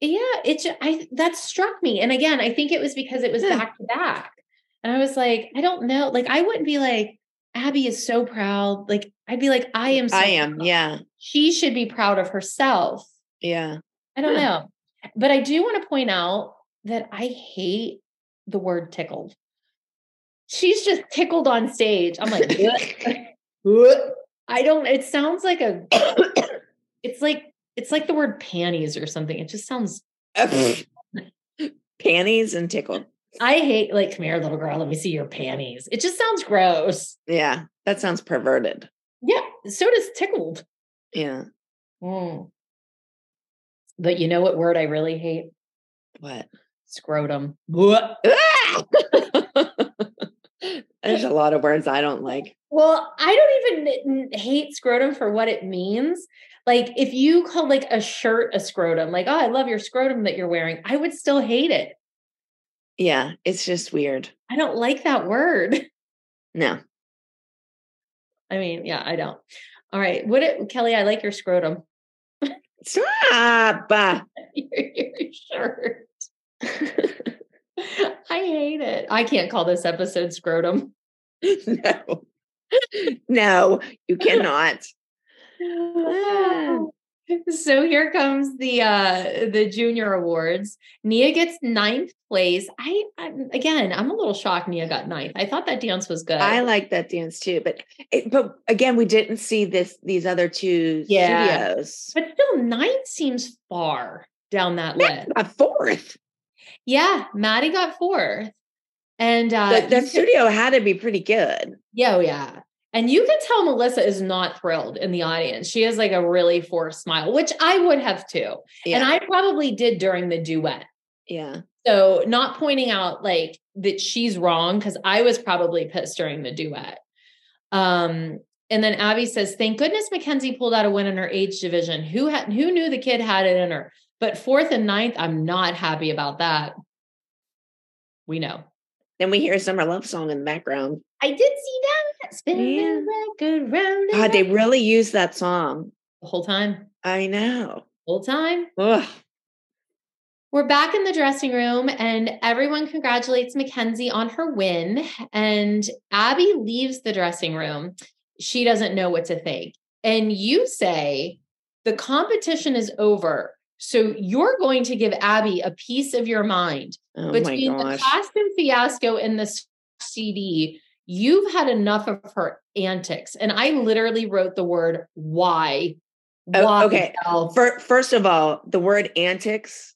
Speaker 4: Yeah, it's I that struck me. And again, I think it was because it was back to back. And I was like, I don't know. Like I wouldn't be like, Abby is so proud. Like I'd be like, I am so
Speaker 3: I am.
Speaker 4: proud.
Speaker 3: Yeah,
Speaker 4: She should be proud of herself.
Speaker 3: yeah.
Speaker 4: I don't know. But I do want to point out that I hate the word tickled. She's just tickled on stage. I'm like? <laughs> <laughs> I don't, it sounds like a <coughs> it's like it's like the word panties or something. It just sounds <laughs>
Speaker 3: Panties and tickled.
Speaker 4: I hate like come here, little girl. Let me see your panties. It just sounds gross.
Speaker 3: Yeah, that sounds perverted.
Speaker 4: Yeah, so does tickled.
Speaker 3: Yeah.
Speaker 4: Mm. But you know what word I really hate?
Speaker 3: What?
Speaker 4: Scrotum. <laughs>
Speaker 3: There's a lot of words I don't like.
Speaker 4: Well, I don't even hate scrotum for what it means. Like if you call like a shirt a scrotum, like, oh, I love your scrotum that you're wearing, I would still hate it.
Speaker 3: Yeah, it's just weird.
Speaker 4: I don't like that word. <laughs>
Speaker 3: No.
Speaker 4: I mean, yeah, I don't. All right. What it, Kelly, I like your scrotum.
Speaker 3: Stop.
Speaker 4: Your, <laughs> your shirt. <laughs> I hate it. I can't call this episode scrotum.
Speaker 3: no. No, you cannot. Ah. <laughs>
Speaker 4: so here comes the uh the junior awards nia gets ninth place i I'm, again i'm a little shocked nia got ninth i thought that dance was good
Speaker 3: I like that dance too, but it, but again, we didn't see this these other two
Speaker 4: Yeah.
Speaker 3: studios.
Speaker 4: but still ninth seems far down that list
Speaker 3: A fourth.
Speaker 4: yeah maddie got fourth and uh
Speaker 3: The, the studio had to be pretty good.
Speaker 4: yeah oh, yeah and you can tell melissa is not thrilled in the audience she has like a really forced smile which i would have too
Speaker 3: Yeah.
Speaker 4: and i probably did during the duet
Speaker 3: yeah.
Speaker 4: So not pointing out like that she's wrong because I was probably pissed during the duet. Um, and then Abby says, "Thank goodness Mackenzie pulled out a win in her age division. Who had who knew the kid had it in her? But fourth and ninth, I'm not happy about that. We know.
Speaker 3: Then we hear a Summer Love Song in the background.
Speaker 4: I did see that. Spin
Speaker 3: Yeah.
Speaker 4: record round.
Speaker 3: God, they really use that song.
Speaker 4: the whole time.
Speaker 3: I know.
Speaker 4: Whole time.
Speaker 3: Ugh.
Speaker 4: We're back in the dressing room, and everyone congratulates Mackenzie on her win. And Abby leaves the dressing room. She doesn't know what to think. And you say, the competition is over. So you're going to give Abby a piece of your mind
Speaker 3: Oh
Speaker 4: between the costume fiasco and the CD. You've had enough of her antics. And I literally wrote the word why.
Speaker 3: Oh, okay. Fir- first of all, the word antics,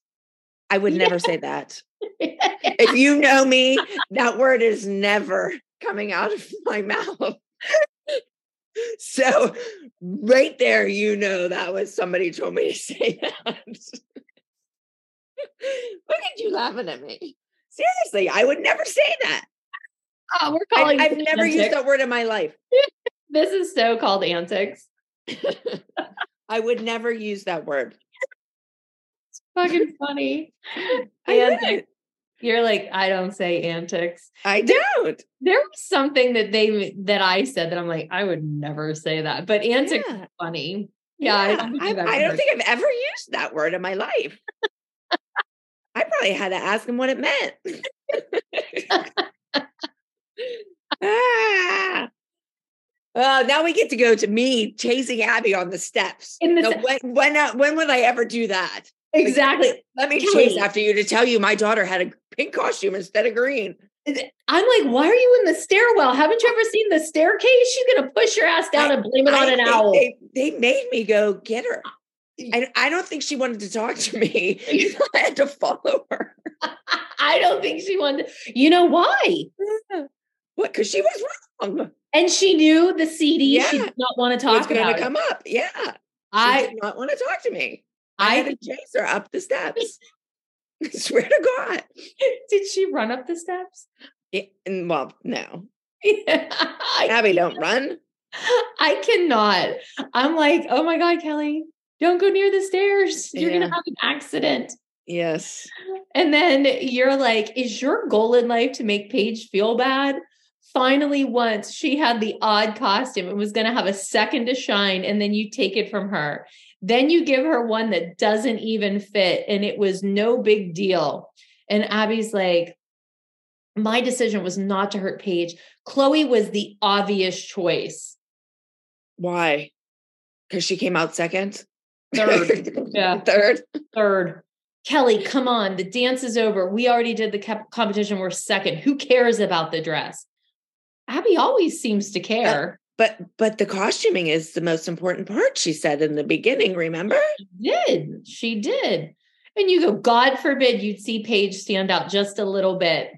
Speaker 3: I would never say that. <laughs> If you know me, that word is never coming out of my <laughs> mouth. <laughs> so, right there, you know that was somebody told me to say <laughs> that. Look at you laughing at me. Seriously, I would never say that.
Speaker 4: Uh, we're
Speaker 3: I,
Speaker 4: calling
Speaker 3: I've
Speaker 4: it
Speaker 3: never used that word in my life. <laughs>
Speaker 4: This is so called antics.
Speaker 3: I would never use that word.
Speaker 4: It's fucking funny.
Speaker 3: I.
Speaker 4: You're like, I don't say antics.
Speaker 3: I don't.
Speaker 4: There was something that they that I said that I'm like, I would never say that. But antics
Speaker 3: Yeah.
Speaker 4: funny. Yeah, I don't think
Speaker 3: I,
Speaker 4: you've ever
Speaker 3: I don't think I've ever used that word in my life. I probably had to ask him what it meant. <laughs> ah. Oh, now we get to go to me chasing Abby on the steps.
Speaker 4: In the
Speaker 3: Now, when when uh, when would I ever do that?
Speaker 4: Exactly.
Speaker 3: Let me chase after you to tell you my daughter had a pink costume instead of green.
Speaker 4: I'm like, why are you in the stairwell? Haven't you ever seen the staircase? You're gonna push your ass down and blame it on an owl.
Speaker 3: They, they made me go get her. Ah, I, I don't think she wanted to talk to me. <laughs> I had to follow her. <laughs>
Speaker 4: I don't think she wanted. To, You know why?
Speaker 3: What? Because she was wrong.
Speaker 4: And she knew the CD. She did not want to talk
Speaker 3: going to come up. Yeah. She
Speaker 4: I
Speaker 3: did not want to talk to me. I,
Speaker 4: I
Speaker 3: had to chase her up the steps. <laughs> I swear to God.
Speaker 4: did she run up the steps?
Speaker 3: Yeah, and, well, no. <laughs>
Speaker 4: I,
Speaker 3: Abby, don't run. <laughs>
Speaker 4: I cannot. I'm like, oh my God, Kelly, don't go near the stairs. You're
Speaker 3: Yeah.
Speaker 4: gonna have an accident.
Speaker 3: Yes.
Speaker 4: And then you're like, is your goal in life to make Paige feel bad? Finally, once she had the odd costume, it was going to have a second to shine, and then you take it from her. Then you give her one that doesn't even fit, and it was no big deal. And Abby's like, my decision was not to hurt Paige. Chloe was the obvious choice.
Speaker 3: Why? Because she came out second?
Speaker 4: Third. <laughs> Yeah.
Speaker 3: Third.
Speaker 4: Third. Kelly, come on. The dance is over. We already did the competition. We're second. Who cares about the dress? Abby always seems to uh, care.
Speaker 3: But but the costuming is the most important part, she said in the beginning, remember?
Speaker 4: she did. She did. And you go, God forbid you'd see Paige stand out just a little bit.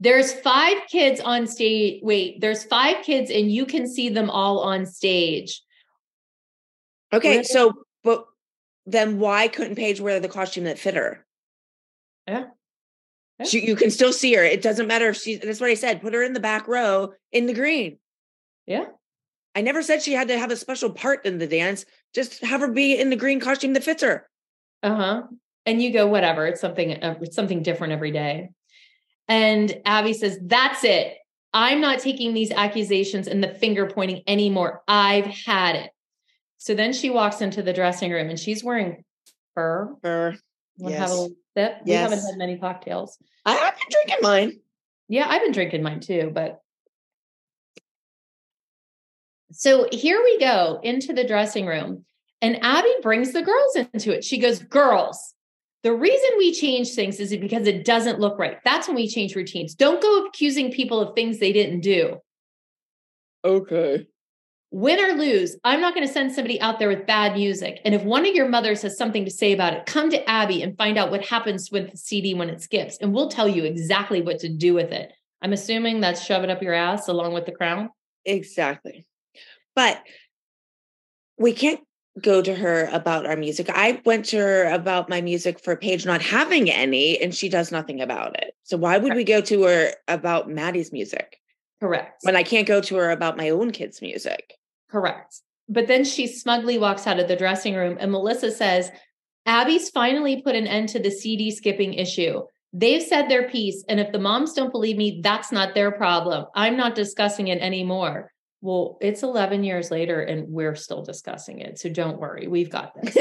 Speaker 4: There's five kids on stage. Wait, there's five kids, and you can see them all on stage.
Speaker 3: Okay, so but then why couldn't Paige wear the costume that fit her?
Speaker 4: Yeah. Yeah.
Speaker 3: She, you can still see her. It doesn't matter if she. That's what I said. Put her in the back row in the green.
Speaker 4: Yeah.
Speaker 3: I never said she had to have a special part in the dance. Just have her be in the green costume that fits her.
Speaker 4: Uh-huh. And you go, whatever, it's something, uh, it's something different every day. And Abby says, That's it. I'm not taking these accusations and the finger pointing anymore. I've had it. So then she walks into the dressing room and she's wearing fur.
Speaker 3: Fur.
Speaker 4: Want to have a
Speaker 3: Yes.
Speaker 4: little sip? We haven't had many cocktails.
Speaker 3: I've been drinking mine.
Speaker 4: Yeah, I've been drinking mine too, but so here we go into the dressing room, and Abby brings the girls into it. She goes, Girls, the reason we change things is because it doesn't look right. That's when we change routines. Don't go accusing people of things they didn't do.
Speaker 3: Okay.
Speaker 4: Win or lose, I'm not going to send somebody out there with bad music. And if one of your mothers has something to say about it, come to Abby and find out what happens with the CD when it skips, and we'll tell you exactly what to do with it. I'm assuming that's shove it up your ass along with the crown.
Speaker 3: Exactly. But we can't go to her about our music. I went to her about my music for Paige not having any, and she does nothing about it. So why would we go to her about Maddie's music
Speaker 4: Correct.
Speaker 3: when I can't go to her about my own kids' music?
Speaker 4: Correct. But then she smugly walks out of the dressing room, and Melissa says, Abby's finally put an end to the CD skipping issue. They've said their piece, and if the moms don't believe me, that's not their problem. I'm not discussing it anymore. Well, it's 11 years later, and we're still discussing it. So don't worry, we've got <laughs> this.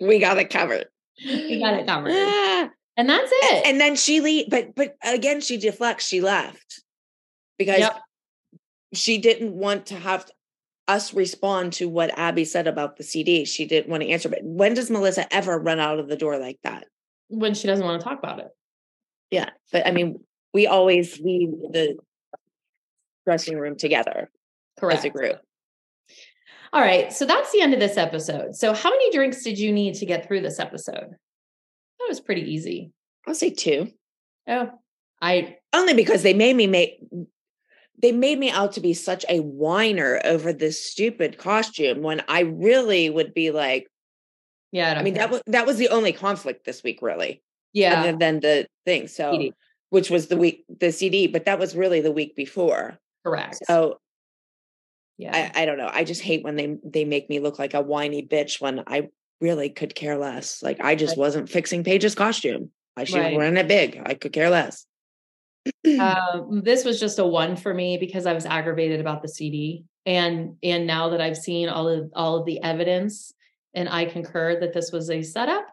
Speaker 3: we got it covered.
Speaker 4: We got it <gasps> covered.
Speaker 3: Ah.
Speaker 4: And that's it.
Speaker 3: And then she leave, but but again, she deflects. She left because
Speaker 4: Yep.
Speaker 3: she didn't want to have us respond to what Abby said about the CD. She didn't want to answer. But when does Melissa ever run out of the door like that?
Speaker 4: when she doesn't want to talk about it.
Speaker 3: Yeah, but I mean, we always leave the dressing room together
Speaker 4: Correct.
Speaker 3: as a group.
Speaker 4: All right. So that's the end of this episode. So, how many drinks did you need to get through this episode? That was pretty easy.
Speaker 3: I'll say two.
Speaker 4: Oh, I
Speaker 3: Only because they made me make they made me out to be such a whiner over this stupid costume when I really would be like,
Speaker 4: yeah. I,
Speaker 3: I mean,
Speaker 4: care.
Speaker 3: that was that was the only conflict this week, really.
Speaker 4: yeah.
Speaker 3: Other than the thing. So
Speaker 4: CD.
Speaker 3: which was the week the CD, but that was really the week before.
Speaker 4: Correct.
Speaker 3: So
Speaker 4: yeah.
Speaker 3: I, I don't know. I just hate when they they make me look like a whiny bitch when I really could care less. Like I just
Speaker 4: Right.
Speaker 3: wasn't fixing Paige's costume. I she
Speaker 4: Right.
Speaker 3: wearing it big. I could care less. <clears throat>
Speaker 4: um, this was just a one for me because I was aggravated about the CD, and and now that I've seen all of all of the evidence, and I concur that this was a setup.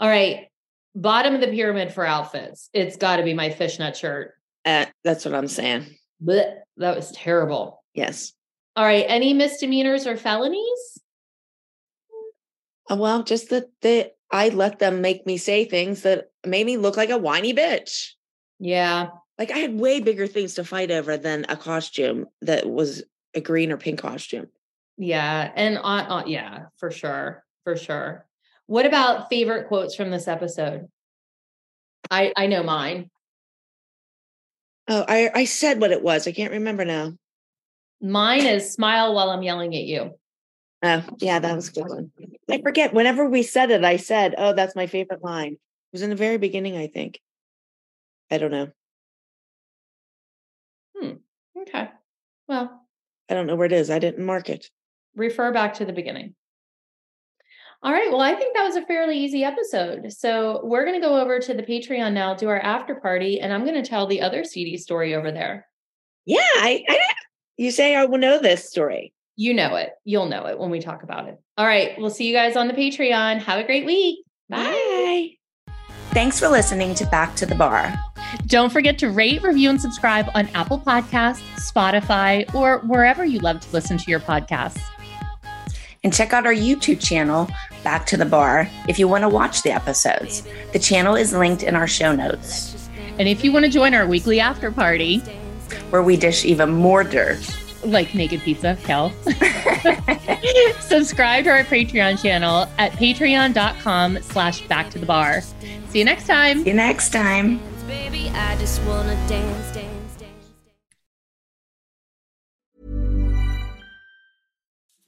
Speaker 4: All right, bottom of the pyramid for outfits. It's got to be my fishnet shirt.
Speaker 3: Uh, that's what I'm saying.
Speaker 4: Blech, that was terrible.
Speaker 3: Yes.
Speaker 4: All right, any misdemeanors or felonies?
Speaker 3: Uh, Well, just that they I let them make me say things that made me look like a whiny bitch.
Speaker 4: Yeah,
Speaker 3: Like I had way bigger things to fight over than a costume that was a green or pink costume.
Speaker 4: yeah, and on, on yeah, for sure, for sure. What about favorite quotes from this episode? I I know mine.
Speaker 3: Oh, I I said what it was. I can't remember now.
Speaker 4: Mine is smile while I'm yelling at you.
Speaker 3: Oh, yeah, that was a good one. I forget. Whenever we said it, I said, "Oh, that's my favorite line." It was in the very beginning, I think. I don't know. Hmm.
Speaker 4: Okay. Well,
Speaker 3: I don't know where it is. I didn't mark it.
Speaker 4: refer back to the beginning. All right. Well, I think that was a fairly easy episode. So we're going to go over to the Patreon now, do our after party, and I'm going to tell the other CD story over there.
Speaker 3: Yeah, I, I you say I will know this story.
Speaker 4: You know it. You'll know it when we talk about it. All right. We'll see you guys on the Patreon. Have a great week.
Speaker 3: Bye. Thanks for listening to Back to the Barre.
Speaker 6: Don't forget to rate, review, and subscribe on Apple Podcasts, Spotify, or wherever you love to listen to your podcasts.
Speaker 7: And check out our YouTube channel, Back to the Barre, if you want to watch the episodes. The channel is linked in our show notes,
Speaker 6: And if you want to join our weekly after party,
Speaker 7: where we dish even more dirt.
Speaker 6: like naked pizza, Kel, <laughs> subscribe to our Patreon channel at patreon.com slash back to the barre. See you next time.
Speaker 7: See you next time.